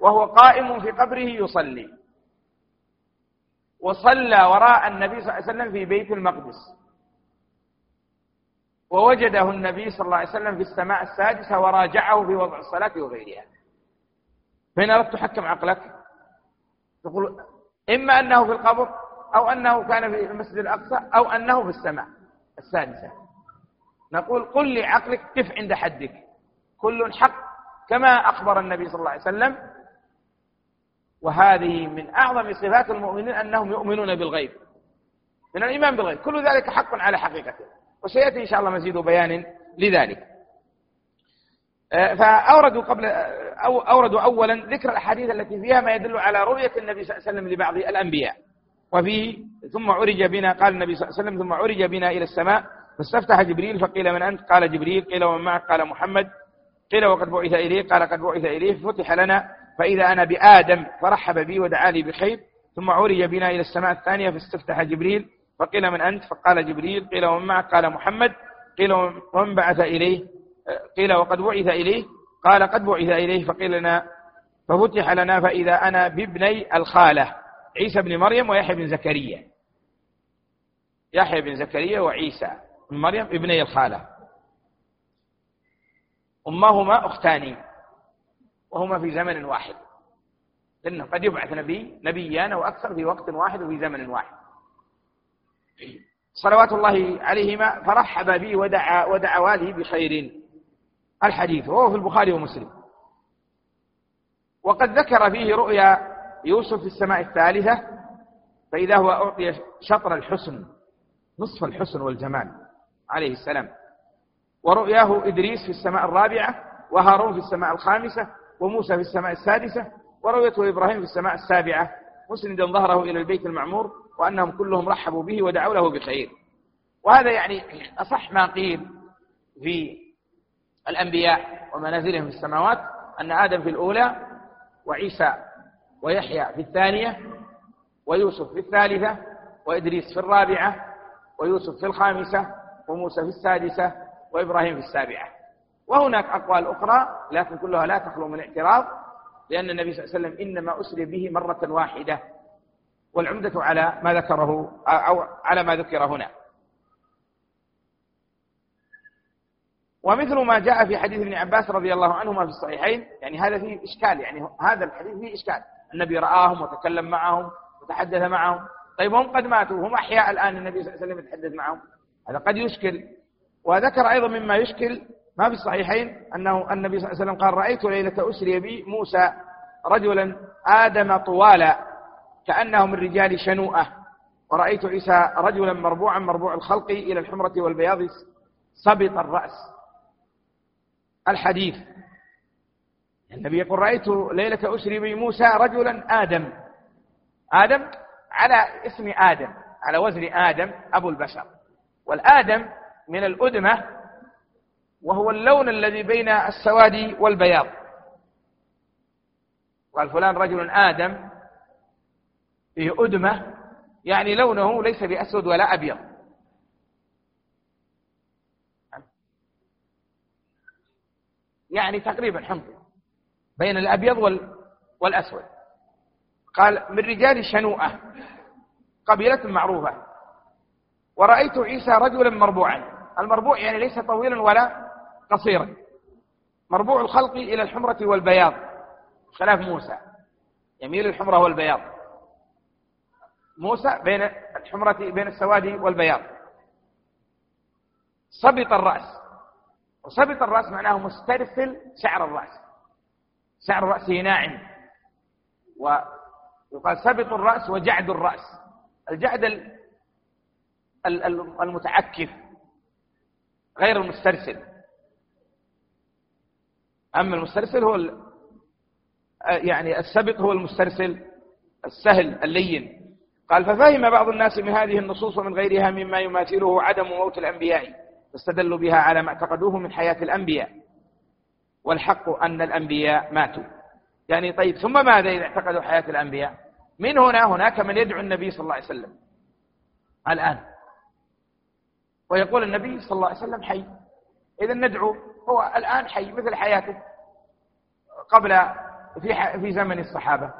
وهو قائم في قبره يصلي. وصلى وراء النبي صلى الله عليه وسلم في بيت المقدس. ووجده النبي صلى الله عليه وسلم في السماء السادسة وراجعه في وضع الصلاة وغيرها. فإن أردت تحكم عقلك تقول إما أنه في القبر أو أنه كان في المسجد الأقصى أو أنه في السماء السادسة. نقول قل لعقلك كف عند حدك. كل حق كما أخبر النبي صلى الله عليه وسلم وهذه من أعظم صفات المؤمنين أنهم يؤمنون بالغيب. من الإيمان بالغيب. كل ذلك حق على حقيقته. وسيأتي إن شاء الله مزيد بيان لذلك. آه، فأوردوا قبل أو أوردوا أولا ذكر الأحاديث التي فيها ما يدل على رؤية النبي صلى الله عليه وسلم لبعض الأنبياء. وفيه ثم عرج بنا قال النبي صلى الله عليه وسلم ثم عرج بنا إلى السماء فاستفتح جبريل فقيل من أنت؟ قال جبريل قيل ومن معك؟ قال محمد قيل وقد بعث إليه قال قد بعث إليه فتح لنا فإذا أنا بآدم فرحب بي ودعا لي بخير ثم عرج بنا إلى السماء الثانية فاستفتح جبريل فقيل من أنت؟ فقال جبريل قيل ومن معك؟ قال محمد قيل ومن بعث إليه؟ قيل وقد بعث إليه؟ قال قد بعث إليه فقيل لنا ففتح لنا فإذا أنا بابني الخالة عيسى بن مريم ويحيى بن زكريا. يحيى بن زكريا وعيسى بن مريم ابني الخالة. أمهما أختان وهما في زمن واحد. لأنه قد يبعث نبي نبيان وأكثر في وقت واحد وفي زمن واحد. صلوات الله عليهما فرحب بي ودعا ودعوا لي بخير. الحديث وهو في البخاري ومسلم. وقد ذكر فيه رؤيا يوسف في السماء الثالثة فإذا هو أعطي شطر الحسن نصف الحسن والجمال عليه السلام. ورؤياه إدريس في السماء الرابعة وهارون في السماء الخامسة وموسى في السماء السادسة ورؤيته إبراهيم في السماء السابعة. مسندا ظهره إلى البيت المعمور وأنهم كلهم رحبوا به ودعوا له بخير. وهذا يعني أصح ما قيل في الأنبياء ومنازلهم في السماوات أن آدم في الأولى وعيسى ويحيى في الثانية ويوسف في الثالثة وإدريس في الرابعة ويوسف في الخامسة وموسى في السادسة وإبراهيم في السابعة. وهناك أقوال أخرى لكن كلها لا تخلو من اعتراض لأن النبي صلى الله عليه وسلم إنما أسري به مرة واحدة والعمدة على ما ذكره أو على ما ذكر هنا. ومثل ما جاء في حديث ابن عباس رضي الله عنهما في الصحيحين يعني هذا فيه إشكال يعني هذا الحديث فيه إشكال. النبي رآهم وتكلم معهم وتحدث معهم. طيب هم قد ماتوا هم أحياء الآن النبي صلى الله عليه وسلم يتحدث معهم. هذا قد يشكل. وذكر أيضا مما يشكل ما في الصحيحين أنه النبي صلى الله عليه وسلم قال رأيت ليلة أسري بي موسى رجلا آدم طوالا كأنه من رجال شنوءة. ورأيت عيسى رجلا مربوعا مربوع الخلق إلى الحمرة والبياض سبط الرأس. الحديث. النبي يقول رأيت ليلة أسري بي موسى رجلا آدم. آدم على اسم آدم على وزن آدم أبو البشر. والآدم من الأدمة وهو اللون الذي بين السواد والبياض. قال فلان رجل آدم فيه أدمة يعني لونه ليس بأسود ولا أبيض. يعني تقريبا حمض بين الأبيض والأسود. قال من رجال شنوءة قبيلة معروفة. ورأيت عيسى رجلا مربوعا. المربوع يعني ليس طويلا ولا قصيرا. مربوع الخلق إلى الحمرة والبياض. خلاف موسى. يميل الحمرة والبياض. موسى بين الحمرة بين السواد والبياض. صبط الرأس. وصبط الرأس معناه مسترسل شعر الرأس. شعر رأسه ناعم ويقال سبط الرأس وجعد الرأس. الجعد المتعكف. غير المسترسل. أما المسترسل هو يعني السبط هو المسترسل السهل اللين. قال ففهم بعض الناس من هذه النصوص ومن غيرها مما يماثله عدم موت الأنبياء فاستدلوا بها على ما اعتقدوه من حياة الأنبياء والحق أن الأنبياء ماتوا. يعني طيب ثم ماذا إذا اعتقدوا حياة الأنبياء؟ من هنا هناك من يدعو النبي صلى الله عليه وسلم الآن ويقول النبي صلى الله عليه وسلم حي. إذا ندعو هو الآن حي مثل حياته قبل في في زمن الصحابة.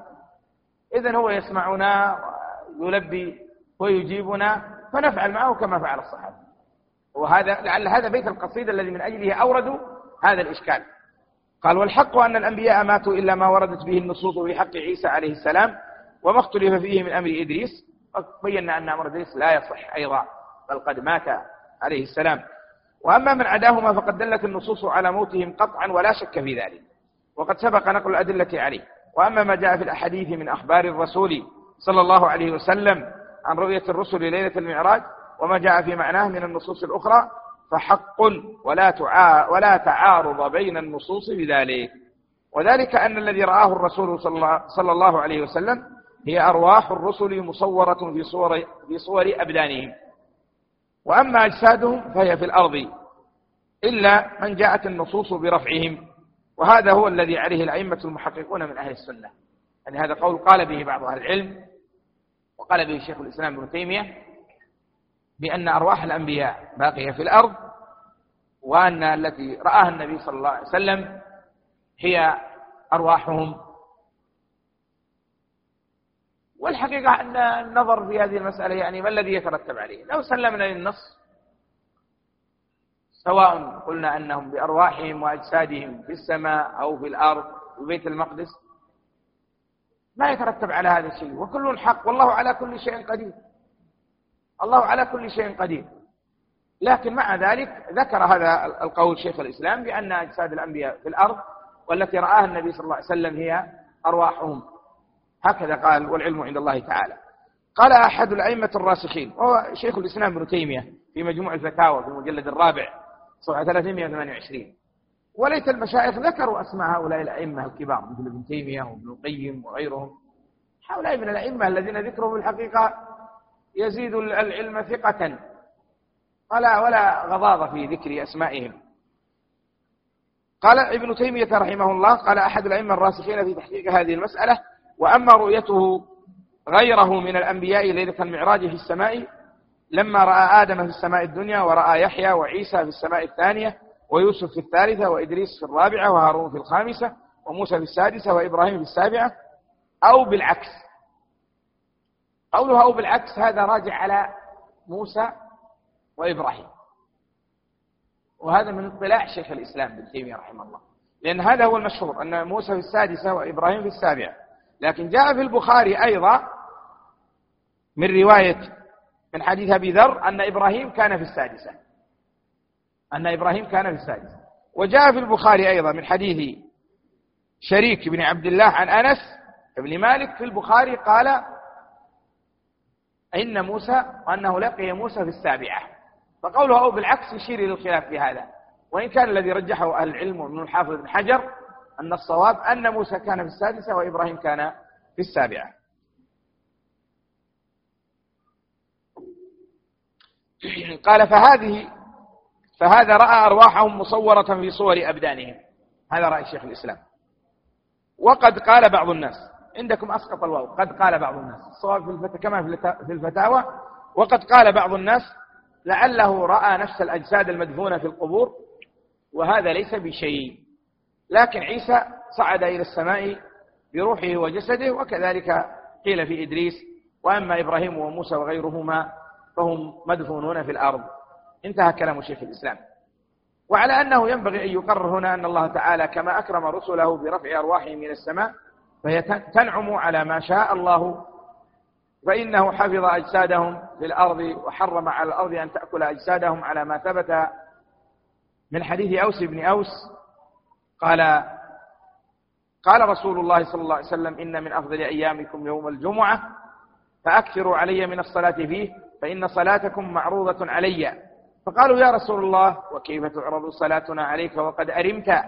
إذا هو يسمعنا ويلبي ويجيبنا فنفعل معه كما فعل الصحابة. وهذا لعل هذا بيت القصيدة الذي من أجله أوردوا هذا الإشكال. قال والحق أن الأنبياء ماتوا إلا ما وردت به النصوص في حق عيسى عليه السلام وما اختلف فيه من أمر إدريس. بينا أن أمر إدريس لا يصح أيضا بل قد مات عليه السلام. وأما من عداهما فقد دلت النصوص على موتهم قطعا ولا شك في ذلك وقد سبق نقل الأدلة عليه. وأما ما جاء في الأحاديث من أخبار الرسول صلى الله عليه وسلم عن رؤية الرسل ليلة المعراج وما جاء في معناه من النصوص الأخرى فحق ولا ولا تعارض بين النصوص بذلك. وذلك أن الذي رآه الرسول صلى الله عليه وسلم هي أرواح الرسل مصورة في صور في صور أبدانهم. وأما أجسادهم فهي في الأرض إلا من جاءت النصوص برفعهم وهذا هو الذي عليه الأئمة المحققون من أهل السنة. يعني هذا قول قال به بعض أهل العلم وقال به شيخ الإسلام ابن تيمية بأن أرواح الأنبياء باقية في الأرض وأن التي رآها النبي صلى الله عليه وسلم هي أرواحهم والحقيقة أن النظر في هذه المسألة يعني ما الذي يترتب عليه؟ لو سلمنا للنص سواء قلنا أنهم بأرواحهم وأجسادهم في السماء أو في الأرض في بيت المقدس ما يترتب على هذا الشيء. وكل حق والله على كل شيء قدير. الله على كل شيء قدير. لكن مع ذلك ذكر هذا القول شيخ الإسلام بأن أجساد الأنبياء في الأرض والتي رآها النبي صلى الله عليه وسلم هي أرواحهم. هكذا قال والعلم عند الله تعالى. قال أحد الأئمة الراسخين وهو شيخ الإسلام ابن تيمية في مجموع الفتاوى في المجلد الرابع صفحة 328 وليت المشايخ ذكروا أسماء هؤلاء الأئمة الكبار مثل ابن تيمية وابن القيم وغيرهم. هؤلاء من الأئمة الذين ذكرهم الحقيقة يزيد العلم ثقة. ولا ولا غضاضة في ذكر أسمائهم. قال ابن تيمية رحمه الله قال أحد الأئمة الراسخين في تحقيق هذه المسألة وأما رؤيته غيره من الأنبياء ليلة المعراج في السماء لما رأى آدم في السماء الدنيا ورأى يحيى وعيسى في السماء الثانية ويوسف في الثالثة وإدريس في الرابعة وهارون في الخامسة وموسى في السادسة وإبراهيم في السابعة أو بالعكس. قوله أو بالعكس هذا راجع على موسى وإبراهيم. وهذا من اطلاع شيخ الإسلام ابن تيمية رحمه الله. لأن هذا هو المشهور أن موسى في السادسة وإبراهيم في السابعة. لكن جاء في البخاري أيضا من رواية من حديث أبي ذر أن إبراهيم كان في السادسة. أن إبراهيم كان في السادسة. وجاء في البخاري أيضا من حديث شريك بن عبد الله عن أنس بن مالك في البخاري قال إن موسى أنه لقي موسى في السابعة. فقوله أو بالعكس يشير إلى الخلاف في هذا. وإن كان الذي رجحه أهل العلم ومن الحافظ بن حجر أن الصواب أن موسى كان في السادسة وإبراهيم كان في السابعة. قال فهذه فهذا رأى أرواحهم مصورة في صور أبدانهم. هذا رأي شيخ الإسلام. وقد قال بعض الناس عندكم أسقط الواو قد قال بعض الناس. الصواب في الفت... كما في الفتاوى. وقد قال بعض الناس لعله رأى نفس الأجساد المدفونة في القبور وهذا ليس بشيء. لكن عيسى صعد إلى السماء بروحه وجسده وكذلك قيل في إدريس وأما إبراهيم وموسى وغيرهما فهم مدفونون في الأرض. انتهى كلام شيخ الإسلام. وعلى أنه ينبغي أن يقرر هنا أن الله تعالى كما أكرم رسله برفع أرواحهم من السماء فهي تنعم على ما شاء الله فإنه حفظ أجسادهم في الأرض وحرم على الأرض أن تأكل أجسادهم على ما ثبت. من حديث أوس بن أوس قال قال رسول الله صلى الله عليه وسلم إن من أفضل أيامكم يوم الجمعة فأكثروا علي من الصلاة فيه فإن صلاتكم معروضة علي. فقالوا يا رسول الله وكيف تعرض صلاتنا عليك وقد أرمت؟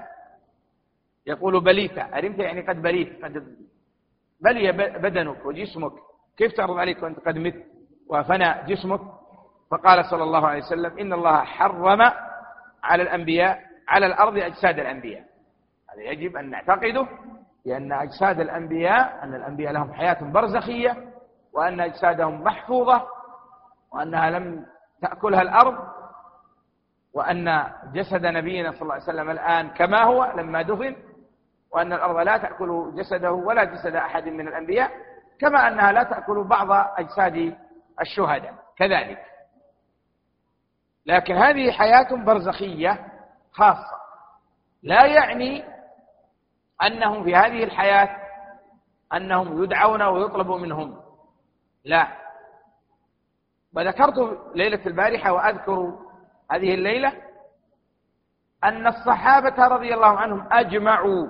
يقول بليت. أرمت يعني قد بليت قد بلي بدنك وجسمك. كيف تعرض عليك وأنت قد مت وفنى جسمك؟ فقال صلى الله عليه وسلم إن الله حرم على الأنبياء على الأرض أجساد الأنبياء. هذا يجب أن نعتقده لأن أجساد الأنبياء أن الأنبياء لهم حياة برزخية وأن أجسادهم محفوظة وأنها لم تأكلها الأرض وأن جسد نبينا صلى الله عليه وسلم الآن كما هو لما دفن وأن الأرض لا تأكل جسده ولا جسد أحد من الأنبياء كما أنها لا تأكل بعض أجساد الشهداء كذلك. لكن هذه حياة برزخية خاصة لا يعني أنهم في هذه الحياة أنهم يدعون ويطلب منهم. لا. وذكرت ليلة البارحة وأذكر هذه الليلة أن الصحابة رضي الله عنهم أجمعوا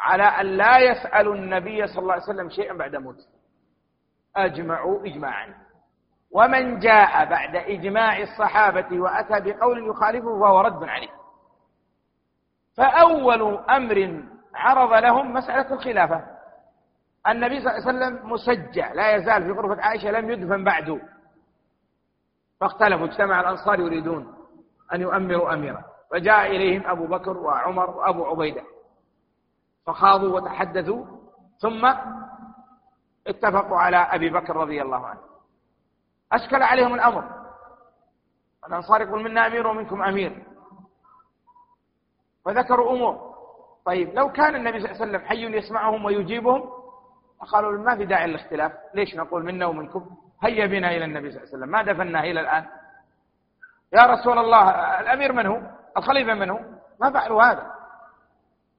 على أن لا يسألوا النبي صلى الله عليه وسلم شيئا بعد موته أجمعوا إجماعا. ومن جاء بعد إجماع الصحابة وأتى بقول يخالفه فهو رد عليه. فأول أمر عرض لهم مسألة الخلافة. النبي صلى الله عليه وسلم مسجع لا يزال في غرفة عائشة لم يدفن بعد. فاختلفوا اجتمع الأنصار يريدون أن يؤمروا أميرا. فجاء إليهم أبو بكر وعمر وأبو عبيدة. فخاضوا وتحدثوا ثم اتفقوا على أبي بكر رضي الله عنه. أشكل عليهم الأمر. الأنصار يقول منا أمير ومنكم أمير. فذكروا أمور. طيب لو كان النبي صلى الله عليه وسلم حي يسمعهم ويجيبهم قالوا ما في داعي للاختلاف. ليش نقول منا ومنكم؟ هيا بنا إلى النبي صلى الله عليه وسلم. ما دفناه إلى الآن؟ يا رسول الله الأمير من هو؟ الخليفة من هو؟ ما فعلوا هذا.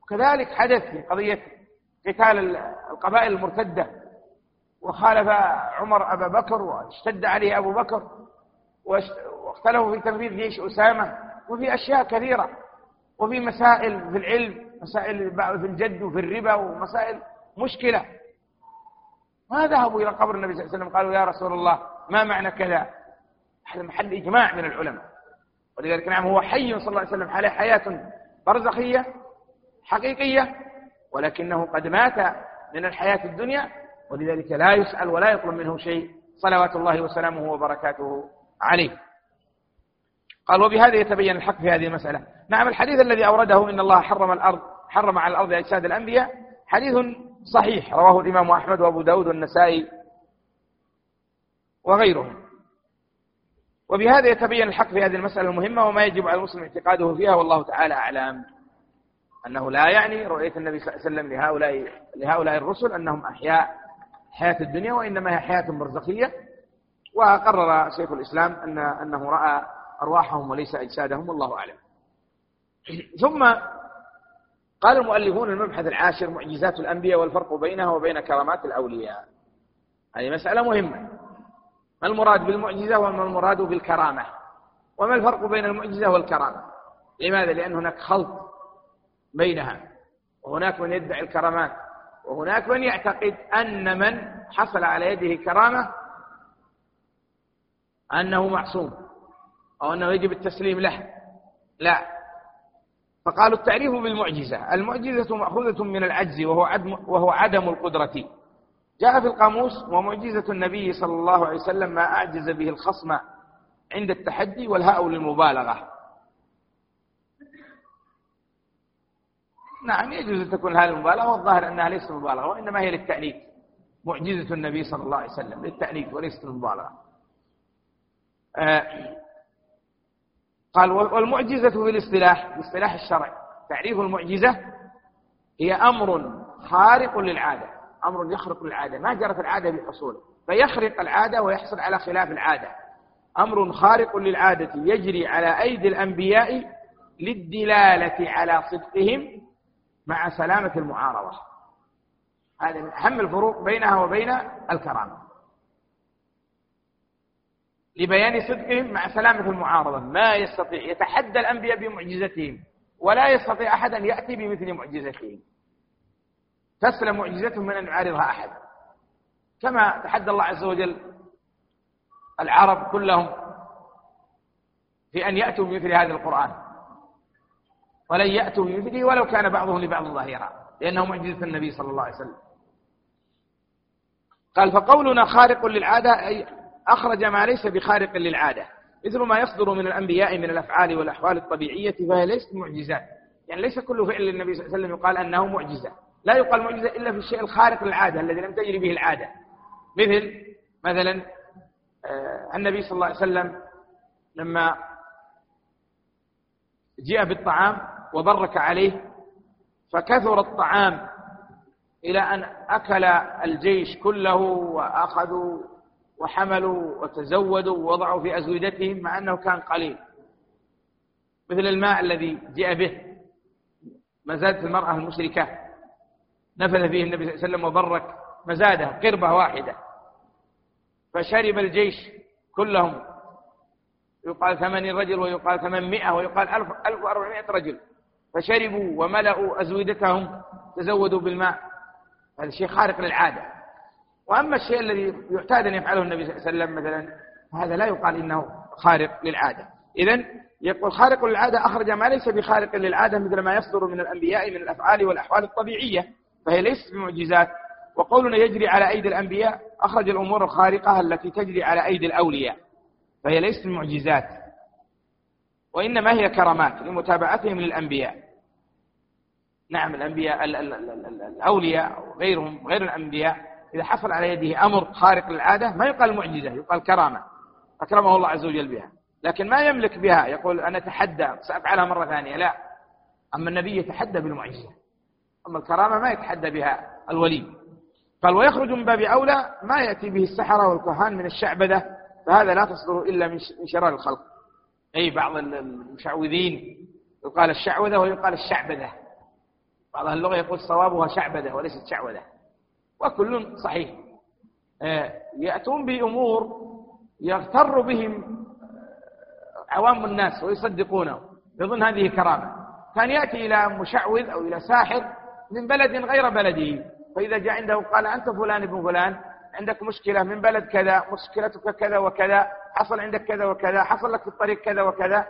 وكذلك حدث في قضية قتال القبائل المرتدة وخالف عمر أبا بكر واشتد عليه أبو بكر واختلفوا في تنفيذ جيش أسامة وفي أشياء كثيرة. وفي مسائل في العلم مسائل في الجد وفي الربا ومسائل مشكلة. ما ذهبوا إلى قبر النبي صلى الله عليه وسلم قالوا يا رسول الله ما معنى كذا؟ هذا محل إجماع من العلماء. ولذلك نعم هو حي صلى الله عليه وسلم عليه حياة برزخية حقيقية ولكنه قد مات من الحياة الدنيا ولذلك لا يسأل ولا يطلب منه شيء صلوات الله وسلامه وبركاته عليه. قال وبهذا يتبين الحق في هذه المسألة. نعم الحديث الذي أورده إن الله حرم الأرض حرم على الأرض أجساد الأنبياء حديث صحيح رواه الإمام أحمد وأبو داود والنسائي وغيرهم. وبهذا يتبين الحق في هذه المسألة المهمة وما يجب على المسلم اعتقاده فيها والله تعالى أعلم. أنه لا يعني رؤية النبي صلى الله عليه وسلم لهؤلاء لهؤلاء الرسل أنهم أحياء حياة الدنيا وإنما هي حياة برزخية وقرر شيخ الإسلام أن أنه رأى أرواحهم وليس أجسادهم والله أعلم. ثم قال المؤلفون المبحث العاشر معجزات الأنبياء والفرق بينها وبين كرامات الأولياء. هذه مسألة مهمة. ما المراد بالمعجزة وما المراد بالكرامة؟ وما الفرق بين المعجزة والكرامة؟ لماذا؟ لأن هناك خلط بينها. وهناك من يدعي الكرامات. وهناك من يعتقد أن من حصل على يده كرامة أنه معصوم. أو أنه يجب التسليم له. لا. فقالوا التعريف بالمعجزة. المعجزة مأخوذة من العجز وهو عدم, وهو عدم القدرة. جاء في القاموس ومعجزة النبي صلى الله عليه وسلم ما أعجز به الخصم عند التحدي والهاء للمبالغة. نعم يجوز أن تكون هذه المبالغة والظاهر أنها ليست مبالغة وإنما هي للتأنيث. معجزة النبي صلى الله عليه وسلم. للتأنيث وليست المبالغة آه قال والمعجزة في الاصطلاح باصطلاح الشرع تعريف المعجزة هي أمر خارق للعادة أمر يخرق للعادة ما جرت العادة بحصوله. فيخرق العادة ويحصل على خلاف العادة. أمر خارق للعادة يجري على أيدي الأنبياء للدلالة على صدقهم مع سلامة المعارضة. هذا من أهم الفروق بينها وبين الكرامة. لبيان صدقهم مع سلامة المعارضة. ما يستطيع يتحدى الأنبياء بمعجزتهم ولا يستطيع أحد أن يأتي بمثل معجزتهم. تسلم معجزتهم من أن يعارضها أحد. كما تحدى الله عز وجل العرب كلهم في أن يأتوا بمثل هذا القرآن. ولن يأتوا بمثله ولو كان بعضهم لبعض ظاهرا لأنه معجزة النبي صلى الله عليه وسلم. قال فقولنا خارق للعادة أي أخرج ما ليس بخارق للعادة. مثل ما يصدر من الأنبياء من الأفعال والأحوال الطبيعية فهي ليست معجزات. يعني ليس كل فعل للنبي صلى الله عليه وسلم يقال أنه معجزة. لا يقال معجزة إلا في الشيء الخارق للعادة الذي لم تجري به العادة. مثل مثلا آه، النبي صلى الله عليه وسلم لما جاء بالطعام وبرك عليه فكثر الطعام إلى أن أكل الجيش كله وأخذوا وحملوا وتزودوا ووضعوا في أزوجتهم مع أنه كان قليل. مثل الماء الذي جاء به مزادة المرأة المشركة. نفذ فيه النبي صلى الله عليه وسلم وبرك مزادة قربة واحدة. فشرب الجيش كلهم. يقال ثمانين رجل ويقال ثمانمائة ويقال ألف, ألف وأربعمائة رجل. فشربوا وملأوا أزودتهم تزودوا بالماء. هذا شيء خارق للعادة. وأما الشيء الذي يعتاد أن يفعله النبي صلى الله عليه وسلم مثلا هذا لا يقال إنه خارق للعادة. إذا يقول خارق للعادة أخرج ما ليس بخارق للعادة مثل ما يصدر من الأنبياء من الأفعال والأحوال الطبيعية فهي ليست بمعجزات. وقولنا يجري على أيدي الأنبياء أخرج الأمور الخارقة التي تجري على أيدي الأولياء فهي ليست معجزات. وإنما هي كرامات لمتابعتهم للأنبياء. نعم الأنبياء الأولياء وغيرهم غير الأنبياء. إذا حصل على يده أمر خارق للعادة ما يقال معجزة يقال كرامة. أكرمه الله عز وجل بها. لكن ما يملك بها يقول أنا أتحدى سأفعلها مرة ثانية لا. أما النبي يتحدى بالمعجزة. أما الكرامة ما يتحدى بها الولي. قال ويخرج من باب أولى ما يأتي به السحرة والكهان من الشعبدة فهذا لا تصدر إلا من شرار الخلق. أي بعض المشعوذين يقال الشعوذة ويقال الشعبدة. بعض اللغة يقول صوابها شعبدة وليست شعوذة. وكل صحيح. آه، يأتون بأمور يغتر بهم عوام الناس ويصدقونه يظن هذه كرامة كان يأتي إلى مشعوذ أو إلى ساحر من بلد غير بلده. فإذا جاء عنده قال أنت فلان ابن فلان عندك مشكلة من بلد كذا مشكلتك كذا وكذا حصل عندك كذا وكذا حصل لك في الطريق كذا وكذا.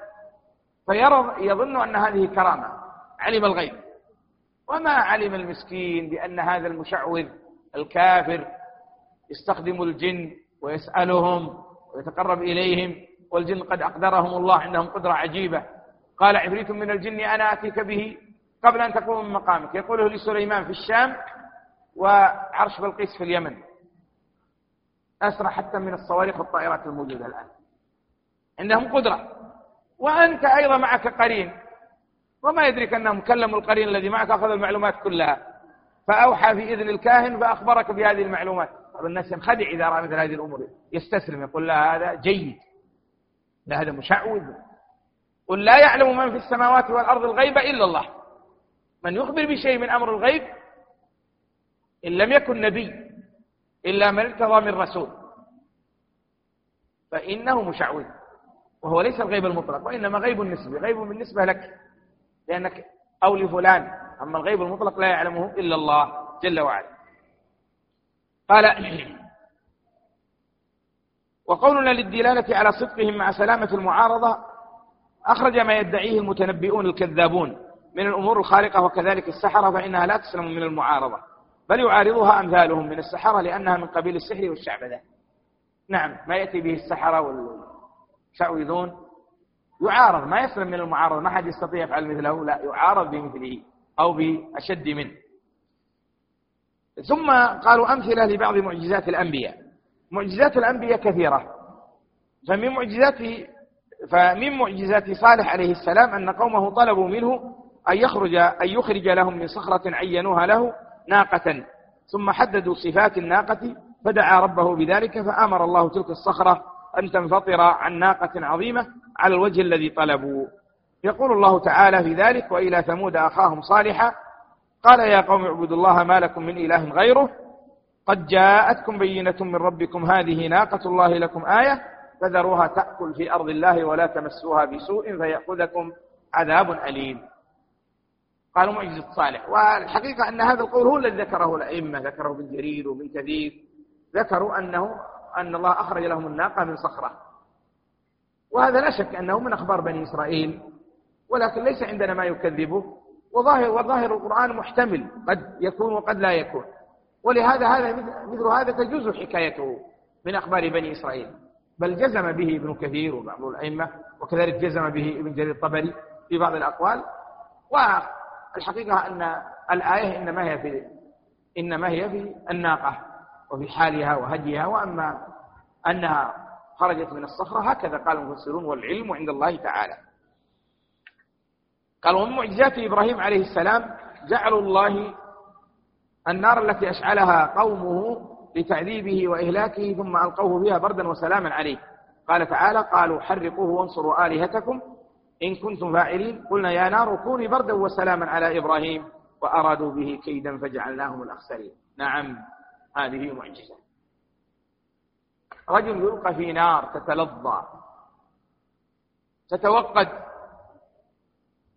فيرى يظن أن هذه كرامة. علم الغيب. وما علم المسكين بأن هذا المشعوذ الكافر يستخدم الجن ويسألهم ويتقرب إليهم والجن قد أقدرهم الله عندهم قدرة عجيبة. قال عفريت من الجن أنا أتيك به قبل أن تقوم من مقامك. يقوله لسليمان في الشام وعرش بلقيس في اليمن. أسرع حتى من الصواريخ والطائرات الموجودة الآن. عندهم قدرة. وأنت أيضا معك قرين. وما يدرك أنهم كلموا القرين الذي معك أخذ المعلومات كلها. فأوحى في إذن الكاهن فأخبرك بهذه المعلومات. بعض الناس ينخدع إذا رأى مثل هذه الأمور. يستسلم يقول لا هذا جيد. لا هذا مشعوذ. قل لا يعلم من في السماوات والأرض الغيب إلا الله. من يخبر بشيء من أمر الغيب إن لم يكن نبي إلا من ارتضى من رسول. فإنه مشعوذ وهو ليس الغيب المطلق وإنما غيب النسبي غيب بالنسبة لك لأنك أو لفلان أما الغيب المطلق لا يعلمه إلا الله جل وعلا. قال وقولنا للدلالة على صدقهم مع سلامة المعارضة أخرج ما يدعيه المتنبئون الكذابون من الأمور الخارقة وكذلك السحرة فإنها لا تسلم من المعارضة بل يعارضها أمثالهم من السحرة لأنها من قبيل السحر والشعبذة نعم ما يأتي به السحرة والشعوذون. يعارض ما يسلم من المعارضة ما حد يستطيع يفعل مثله لا يعارض بمثله. أو بأشد منه. ثم قالوا أمثلة لبعض معجزات الأنبياء. معجزات الأنبياء كثيرة. فمن معجزات فمن معجزات صالح عليه السلام أن قومه طلبوا منه أن يخرج أن يخرج لهم من صخرة عينوها له ناقة. ثم حددوا صفات الناقة فدعا ربه بذلك فأمر الله تلك الصخرة أن تنفطر عن ناقة عظيمة على الوجه الذي طلبوا. يقول الله تعالى في ذلك وإلى ثمود أخاهم صالحا. قال يا قوم اعبدوا الله ما لكم من إله غيره. قد جاءتكم بينة من ربكم. هذه ناقة الله لكم آية. فذروها تأكل في أرض الله ولا تمسوها بسوء فيأخذكم عذاب أليم. قالوا معجزة صالح والحقيقة أن هذا القول هو الذي ذكره الأئمة ذكره ابن جرير وابن كثير. ذكروا أنه أن الله أخرج لهم الناقة من صخرة. وهذا لا شك أنه من أخبار بني إسرائيل. ولكن ليس عندنا ما يكذبه. وظاهر وظاهر القرآن محتمل. قد يكون وقد لا يكون. ولهذا هذا مثل هذا تجوز حكايته من أخبار بني إسرائيل. بل جزم به ابن كثير وبعض الأئمة وكذلك جزم به ابن جرير الطبري في بعض الأقوال. والحقيقة أن الآية إنما هي في إنما هي في الناقة وفي حالها وهديها. وأما أنها خرجت من الصخرة هكذا قال المفسرون والعلم عند الله تعالى. قال ومن معجزات إبراهيم عليه السلام جعل الله النار التي أشعلها قومه لتعذيبه وإهلاكه ثم ألقوه فيها بردا وسلاما عليه. قال تعالى قالوا حرقوه وانصروا آلهتكم إن كنتم فاعلين. قلنا يا نار كوني بردا وسلاما على إبراهيم. وأرادوا به كيدا فجعلناهم الأخسرين. نعم هذه معجزة. رجل يلقى في نار تتلظى تتوقد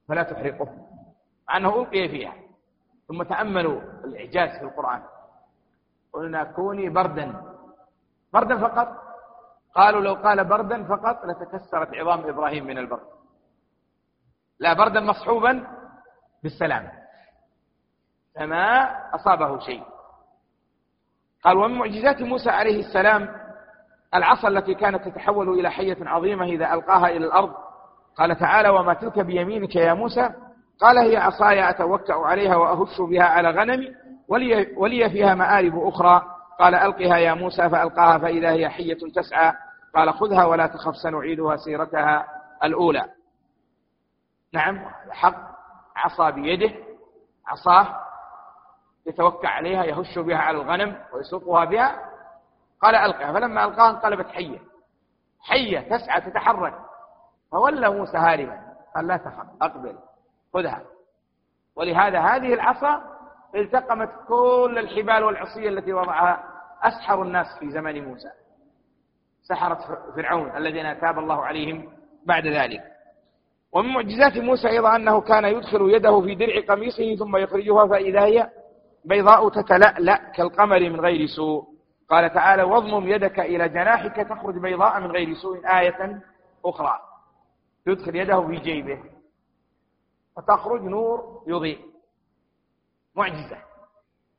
فلا تحرقه أنه ألقي فيها ثم تأملوا الإعجاز في القرآن. قلنا كوني بردا بردا فقط؟ قالوا لو قال بردا فقط لتكسرت عظام إبراهيم من البرد. لا بردا مصحوبا بالسلام فما أصابه شيء. قال ومن معجزات موسى عليه السلام العصا التي كانت تتحول إلى حية عظيمة إذا ألقاها إلى الأرض قال تعالى وما تلك بيمينك يا موسى؟ قال هي عصاي أتوكأ عليها وأهش بها على غنمي ولي, ولي فيها مآرب أخرى. قال ألقها يا موسى فألقاها فإذا هي حية تسعى. قال خذها ولا تخف سنعيدها سيرتها الأولى. نعم حق عصا بيده عصاه يتوكع عليها يهش بها على الغنم ويسوقها بها. قال ألقها فلما ألقاها انقلبت حية. حية تسعى تتحرك. فولى موسى هاربا. قال لا تخف أقبل خذها. ولهذا هذه العصا التقمت كل الحبال والعصية التي وضعها أسحر الناس في زمن موسى. سحرة فرعون الذين تاب الله عليهم بعد ذلك. ومن معجزات موسى أيضا أنه كان يدخل يده في درع قميصه ثم يخرجها فإذا هي بيضاء تتلألأ كالقمر من غير سوء. قال تعالى واضمم يدك إلى جناحك تخرج بيضاء من غير سوء. آية أخرى. يدخل يده في جيبه. فتخرج نور يضيء. معجزة.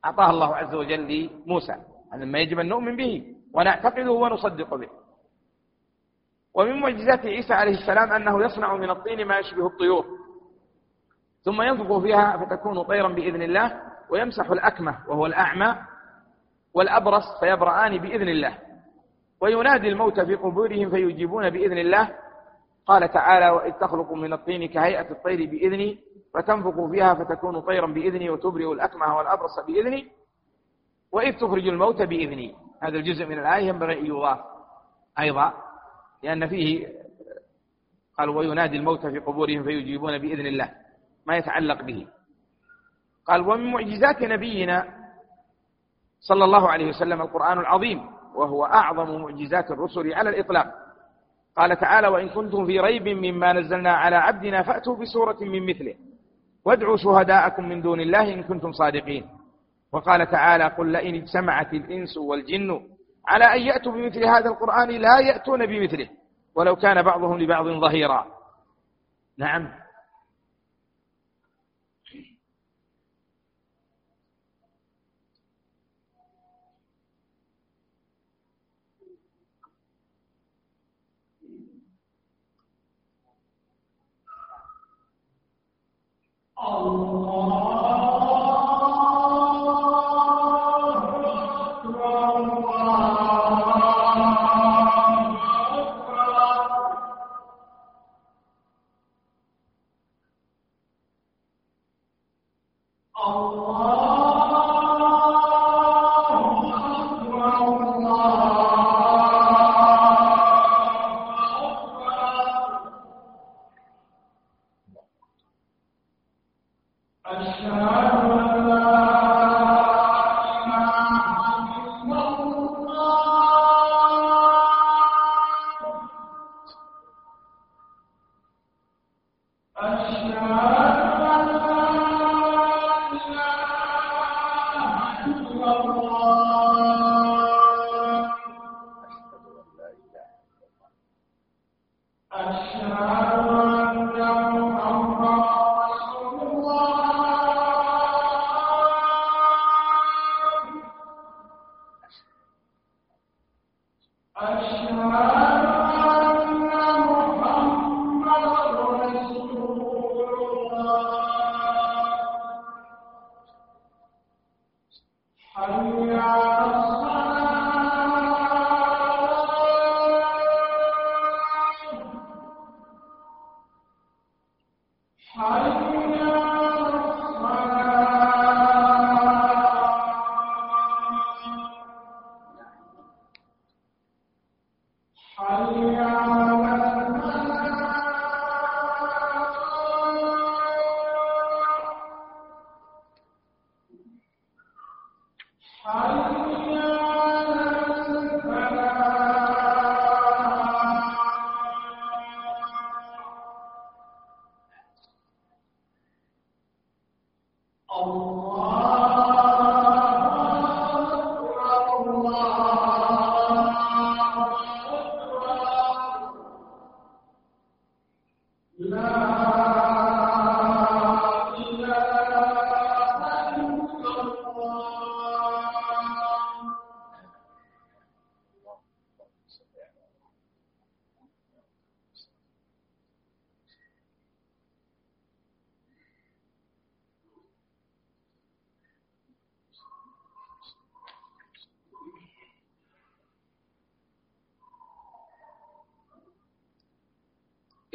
أعطاها الله عز وجل لموسى. هذا ما يجب أن نؤمن به ونعتقده ونصدق به. ومن معجزات عيسى عليه السلام أنه يصنع من الطين ما يشبه الطيور. ثم ينفخ فيها فتكون طيرا بإذن الله ويمسح الأكمة وهو الأعمى والأبرص فيبرآن بإذن الله. وينادي الموت في قبورهم فيجيبون بإذن الله قال تعالى وإذ تخلق من الطين كهيئة الطير بإذني فتنفخ فيها فتكون طيرا بإذني وتبرئ الأكمه والأبرص بإذني وإذ تخرج الموت بإذني. هذا الجزء من الآية ينبغي أن يضاف أيضا لأن فيه قال وينادي الموت في قبورهم فيجيبون بإذن الله ما يتعلق به. قال ومن معجزات نبينا صلى الله عليه وسلم القرآن العظيم وهو أعظم معجزات الرسل على الإطلاق. قال تعالى وإن كنتم في ريب مما نزلنا على عبدنا فأتوا بسورة من مثله. وادعوا شهداءكم من دون الله إن كنتم صادقين. وقال تعالى قل لئن اجتمعت الإنس والجن على أن يأتوا بمثل هذا القرآن لا يأتون بمثله. ولو كان بعضهم لبعض ظهيرا. نعم.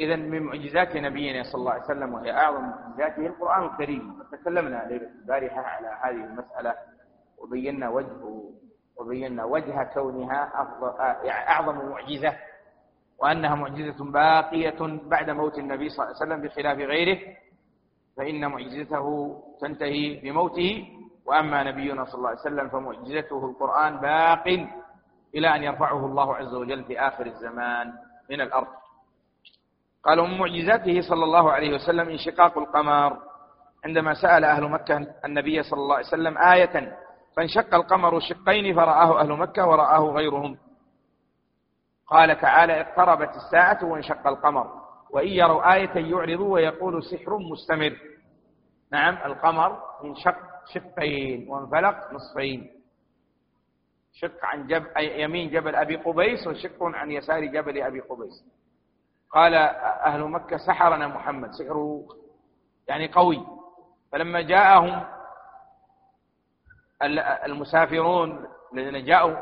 إذا من معجزات نبينا صلى الله عليه وسلم وهي أعظم معجزاته القرآن الكريم. تكلمنا ليلة البارحة على هذه المسألة وبينا وجه وبينا وجه كونها أفضل أعظم معجزة وأنها معجزة باقية بعد موت النبي صلى الله عليه وسلم بخلاف غيره فإن معجزته تنتهي بموته. وأما نبينا صلى الله عليه وسلم فمعجزته القرآن باق إلى أن يرفعه الله عز وجل في آخر الزمان من الأرض. قال ومن معجزاته صلى الله عليه وسلم انشقاق القمر. عندما سأل أهل مكة النبي صلى الله عليه وسلم آية فانشق القمر شقين فرآه أهل مكة ورآه غيرهم. قال تعالى اقتربت الساعة وانشق القمر. وإن يروا آية يعرضوا ويقول سحر مستمر. نعم القمر انشق شقين وانفلق نصفين. شق عن جب يمين جبل أبي قبيس وشق عن يسار جبل أبي قبيس. قال أهل مكة سحرنا محمد سحره يعني قوي. فلما جاءهم المسافرون الذين جاءوا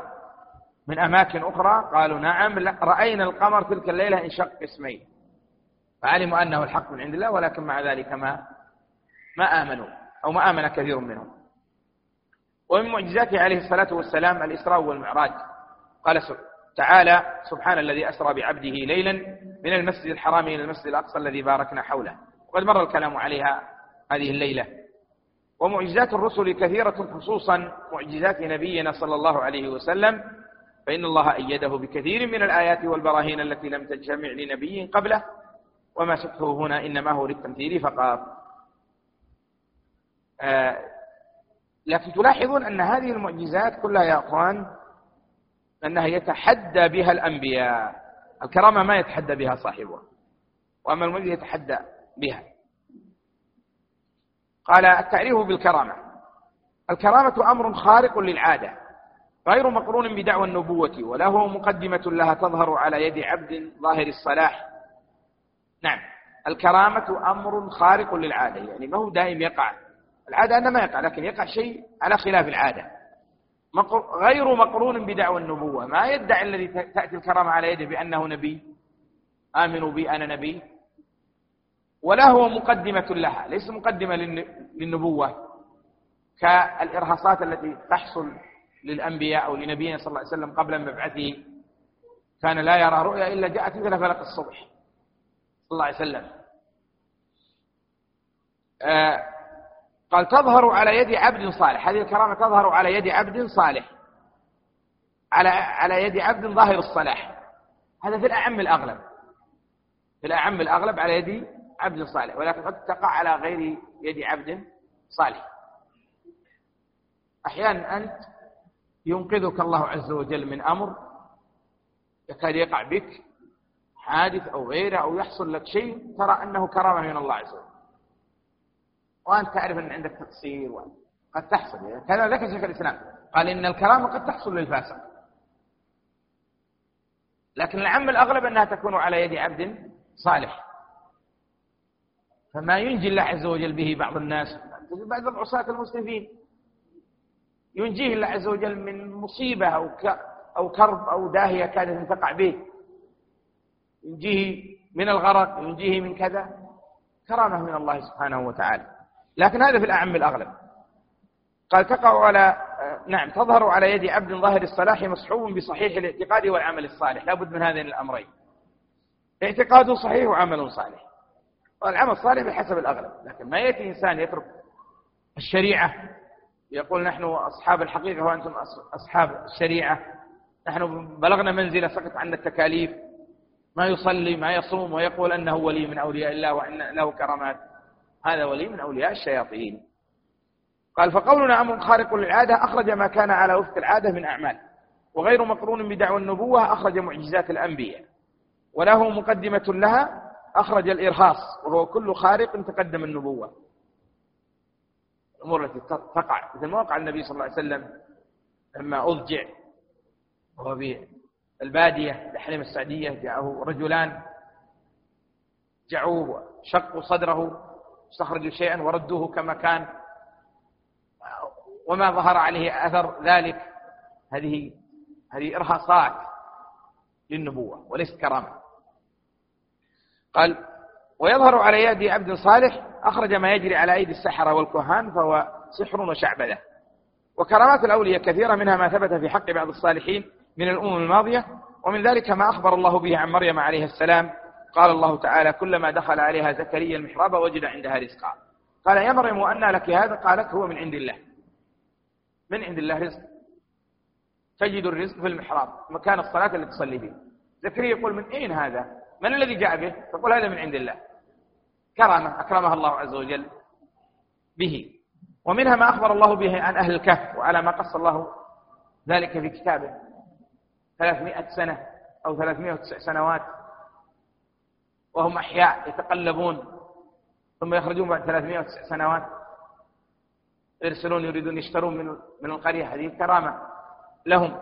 من أماكن أخرى قالوا نعم رأينا القمر تلك الليلة انشق اسمين. فعلموا أنه الحق من عند الله ولكن مع ذلك ما ما آمنوا أو ما آمن كثير منهم. ومن معجزاته عليه الصلاة والسلام الإسراء والمعراج. قال تعالى سبحان الذي أسرى بعبده ليلا من المسجد الحرام إلى المسجد الأقصى الذي باركنا حوله. وقد مر الكلام عليها هذه الليلة. ومعجزات الرسل كثيرة خصوصا معجزات نبينا صلى الله عليه وسلم. فإن الله أيده بكثير من الآيات والبراهين التي لم تجتمع لنبي قبله. وما سبته هنا إنما هو للتمثيل فقط. آه لكن تلاحظون أن هذه المعجزات كلها يا أخوان أنها يتحدى بها الأنبياء. الكرامة ما يتحدى بها صاحبها وأما المعجزة يتحدى بها. قال التعريف بالكرامة. الكرامة أمر خارق للعادة غير مقرون بدعوى النبوة وله مقدمة لها تظهر على يد عبد ظاهر الصلاح. نعم الكرامة أمر خارق للعادة يعني ما هو دائم يقع. العادة أنه ما يقع لكن يقع شيء على خلاف العادة. غير مقرون بدعوى النبوة. ما يدعي الذي تأتي الكرامة على يده بأنه نبي. آمنوا بي أنا نبي. ولا هو مقدمة لها. ليس مقدمة للنبوة. كالإرهاصات التي تحصل للأنبياء أو لنبينا صلى الله عليه وسلم قبل مبعثه. كان لا يرى رؤيا إلا جاءت مثل فلق الصبح. صلى الله عليه وسلم. آه قال تظهر على يد عبد صالح. هذه الكرامة تظهر على يد عبد صالح. على على يد عبد ظاهر الصلاح. هذا في الأعم الأغلب. في الأعم الأغلب على يد عبد صالح. ولكن قد تقع على غير يد عبد صالح. أحيانا أنت ينقذك الله عز وجل من أمر يكاد يقع بك حادث أو غيره أو يحصل لك شيء ترى أنه كرامة من الله عز وجل. وأنت تعرف أن عندك تقصير قد تحصل كذا ذكر شيخ الإسلام. قال إن الكرامة قد تحصل للفاسق. لكن العم الأغلب أنها تكون على يد عبد صالح. فما ينجي الله عز وجل به بعض الناس بعض العصاة المسلمين ينجيه الله عز وجل من مصيبة أو أو كرب أو داهية كانت تقع به. ينجيه من الغرق ينجيه من كذا. كرامة من الله سبحانه وتعالى. لكن هذا في الأعم الأغلب. قال تقع على نعم تظهر على يد عبد ظاهر الصلاح مصحوب بصحيح الاعتقاد والعمل الصالح. لا بد من هذين الأمرين. اعتقاد صحيح وعمل صالح. والعمل الصالح بحسب الأغلب لكن ما يأتي إنسان يترك الشريعة يقول نحن أصحاب الحقيقة وأنتم أصحاب الشريعة. نحن بلغنا منزلة سقط عنا التكاليف. ما يصلي ما يصوم ويقول أنه ولي من أولياء الله وأن له كرامات. هذا ولي من أولياء الشياطين. قال فقولنا أمر خارق للعادة أخرج ما كان على وفق العادة من أعمال وغير مقرون بدعوى النبوة أخرج معجزات الأنبياء وله مقدمة لها أخرج الإرهاص وهو كل خارق تقدم النبوة. الأمور التي تقع مثل ما وقع النبي صلى الله عليه وسلم لما أضجع وهو في البادية لحلم السعدية جاءه رجلان جعوه شقوا صدره استخرجوا شيئا وردوه كما كان. وما ظهر عليه أثر ذلك. هذه هذه إرهاصات للنبوة وليست كرامة. قال ويظهر على يد عبد صالح أخرج ما يجري على أيدي السحرة والكهان فهو سحر وشعبذة وكرامات الأولياء كثيرة منها ما ثبت في حق بعض الصالحين من الأمم الماضية ومن ذلك ما أخبر الله به عن مريم عليه السلام قال الله تعالى كلما دخل عليها زكريا المحراب وجد عندها رزقا. قال يا مريم وأنى لك هذا؟ قالت هو من عند الله. من عند الله رزق. تجد الرزق في المحراب مكان الصلاة التي تصلي فيه. زكريا يقول من أين هذا؟ من الذي جاء به؟ تقول هذا من عند الله. كرمه أكرمها الله عز وجل به. ومنها ما أخبر الله به عن أهل الكهف وعلى ما قص الله ذلك في كتابه. ثلاثمائة سنة أو ثلاثمائة سنوات. وهم أحياء يتقلبون ثم يخرجون بعد ثلاثمائة وتسع سنوات. يرسلون يريدون يشترون من من القرية هذه كرامة لهم.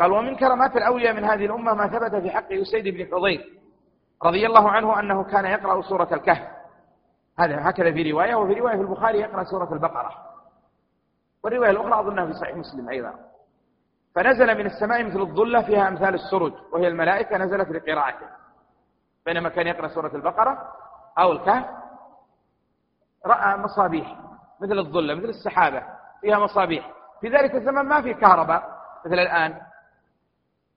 قال ومن كرامات الأولياء من هذه الأمة ما ثبت في حق يسيد بن حضير رضي الله عنه أنه كان يقرأ سورة الكهف. هذا هكذا في رواية وفي رواية في البخاري يقرأ سورة البقرة. والرواية الأخرى أظنها في صحيح مسلم أيضا. فنزل من السماء مثل الظلة فيها أمثال السرج وهي الملائكة نزلت لقراءته. بينما كان يقرأ سورة البقرة أو الكهف رأى مصابيح مثل الظلة مثل السحابة فيها مصابيح. في ذلك الزمن ما في كهرباء مثل الآن.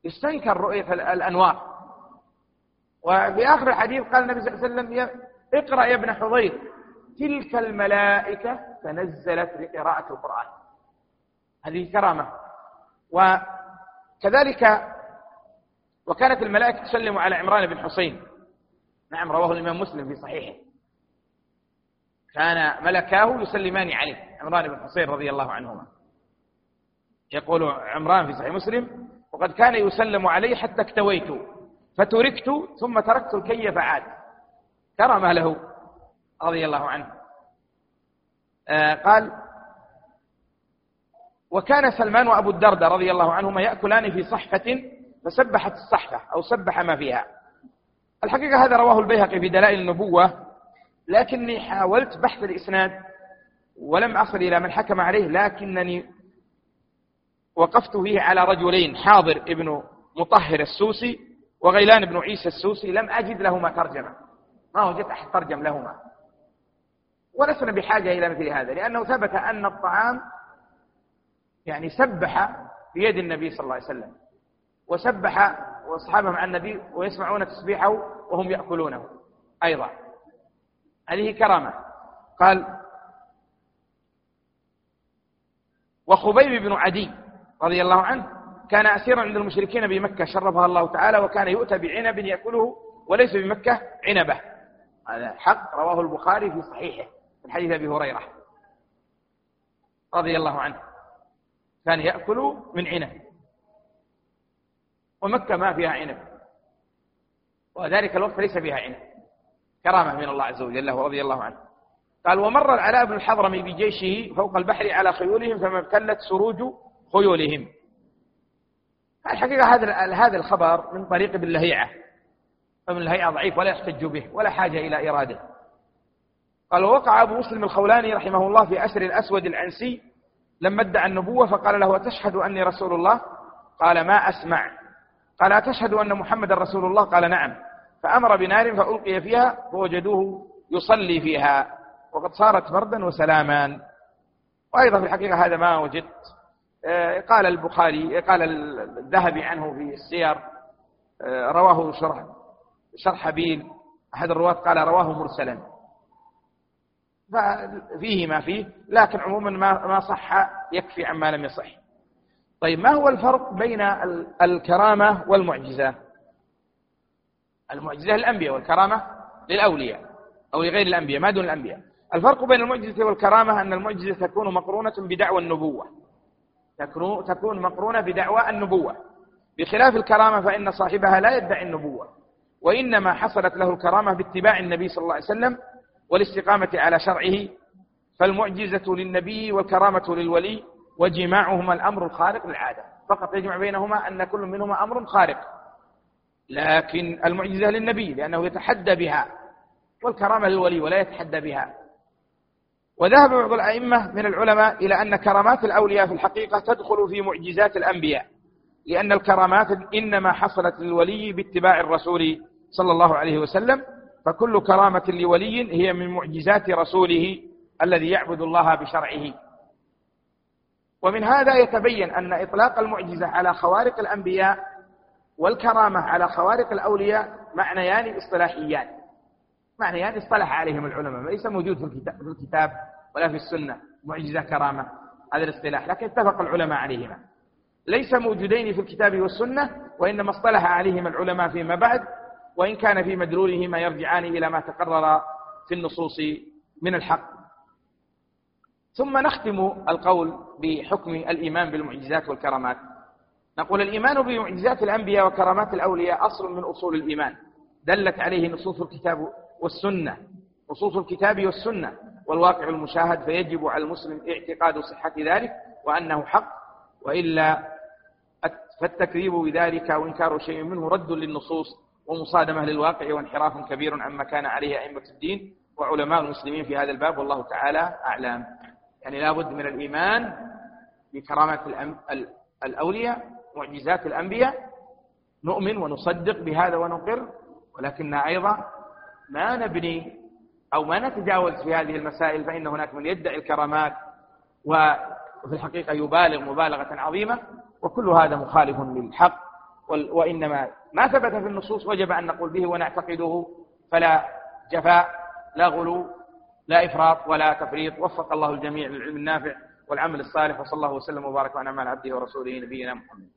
يستنكر رؤية الأنوار. وفي آخر الحديث قال النبي صلى الله عليه وسلم اقرأ يا ابن حضير تلك الملائكة تنزلت لقراءة القرآن. هذه كرامة. وكذلك وكانت الملائكة تسلم على عمران بن حسين نعم رواه الإمام مسلم في صحيحه. كان ملكاه يسلمان عليه عمران بن حسين رضي الله عنهما. يقول عمران في صحيح مسلم وقد كان يسلم علي حتى اكتويت فتركت ثم تركت الكي فعاد. كرم له رضي الله عنه. آه قال وكان سلمان وأبو الدرداء رضي الله عنهما يأكلان في صحفة فسبحت الصحفة أو سبح ما فيها. الحقيقة هذا رواه البيهقي في دلائل النبوة لكني حاولت بحث الإسناد ولم أصل إلى من حكم عليه لكنني وقفت فيه على رجلين حاضر ابن مطهر السوسي وغيلان بن عيسى السوسي لم أجد لهما ترجمة. ما وجدت أحد ترجم لهما. ولسنا بحاجة إلى مثل هذا لأنه ثبت أن الطعام يعني سبح بيد النبي صلى الله عليه وسلم وسبح واصحابه مع النبي ويسمعون تسبيحه وهم يأكلونه. أيضا. هذه كرامة. قال وخبيب بن عدي رضي الله عنه كان اسيرا عند المشركين بمكة شرفها الله تعالى وكان يؤتى بعنب يأكله وليس بمكة عنبة. هذا حق رواه البخاري في صحيحه من حديث أبي هريرة رضي الله عنه. كان يأكل من عنب. ومكة ما فيها عنب. وذلك الوقت ليس فيها عنب. كرامة من الله عز وجل ورضي الله عنه. قال ومر العلاء بن الحضرمي بجيشه فوق البحر على خيولهم فما ابتلت سروج خيولهم. الحقيقة هذا هذا الخبر من طريق ابن لهيعة فمن لهيعة ضعيف ولا يحتج به ولا حاجة إلى إراده. قال ووقع أبو مسلم الخولاني رحمه الله في أسر الأسود العنسي لما ادعى النبوة فقال له أتشهد أني رسول الله؟ قال ما أسمع. قال أتشهد أن محمد رسول الله؟ قال نعم. فأمر بنار فألقي فيها فوجدوه يصلي فيها. وقد صارت بردا وسلاما. وأيضا في الحقيقة هذا ما وجدت. آه، قال البخاري قال الذهبي عنه في السير. آه، رواه شرح شرح حبيل أحد الرواة قال رواه مرسلا. فيه ما فيه لكن عموما ما ما صح يكفي عما لم يصح. طيب ما هو الفرق بين الكرامة والمعجزة؟ المعجزة للأنبياء والكرامة للأولياء أو لغير الأنبياء ما دون الأنبياء. الفرق بين المعجزة والكرامة أن المعجزة تكون مقرونة بدعوى النبوة. تكون مقرونة بدعوى النبوة. بخلاف الكرامة فإن صاحبها لا يدعي النبوة وإنما حصلت له الكرامة باتباع النبي صلى الله عليه وسلم والاستقامة على شرعه. فالمعجزة للنبي والكرامة للولي وجماعهما الأمر الخارق للعادة. فقط يجمع بينهما أن كل منهما أمر خارق. لكن المعجزة للنبي لأنه يتحدى بها والكرامة للولي ولا يتحدى بها. وذهب بعض الأئمة من العلماء إلى أن كرامات الأولياء في الحقيقة تدخل في معجزات الأنبياء. لأن الكرامات إنما حصلت للولي باتباع الرسول صلى الله عليه وسلم. فكل كرامة لولي هي من معجزات رسوله الذي يعبد الله بشرعه. ومن هذا يتبين أن إطلاق المعجزة على خوارق الأنبياء والكرامة على خوارق الأولياء معنيان اصطلاحيان. معنيان اصطلح عليهم العلماء ليس موجود في الكتاب ولا في السنة. معجزة كرامة هذا الاصطلاح. لكن اتفق العلماء عليهما. ليس موجودين في الكتاب والسنة وإنما اصطلح عليهما العلماء فيما بعد وإن كان في مدلولهما يرجعان إلى ما تقرر في النصوص من الحق. ثم نختم القول بحكم الإيمان بالمعجزات والكرامات. نقول الإيمان بمعجزات الأنبياء وكرامات الأولياء أصل من أصول الإيمان. دلت عليه نصوص الكتاب والسنة. نصوص الكتاب والسنة. والواقع المشاهد فيجب على المسلم اعتقاد صحة ذلك وأنه حق. وإلا فالتكذيب بذلك وإنكار شيء منه رد للنصوص ومصادمة للواقع وانحراف كبير عما كان عليه أئمة الدين وعلماء المسلمين في هذا الباب. والله تعالى أعلم. يعني لا بد من الإيمان بكرامات الأولياء معجزات الأنبياء. نؤمن ونصدق بهذا ونقر ولكن أيضا ما نبني أو ما نتجاوز في هذه المسائل فإن هناك من يدعي الكرامات وفي الحقيقة يبالغ مبالغة عظيمة وكل هذا مخالف للحق. وإنما ما ثبت في النصوص وجب أن نقول به ونعتقده. فلا جفاء لا غلو. لا إفراط ولا تفريط وفق الله الجميع للعلم النافع والعمل الصالح وصلى الله وسلم وبارك على عبده ورسوله نبينا محمد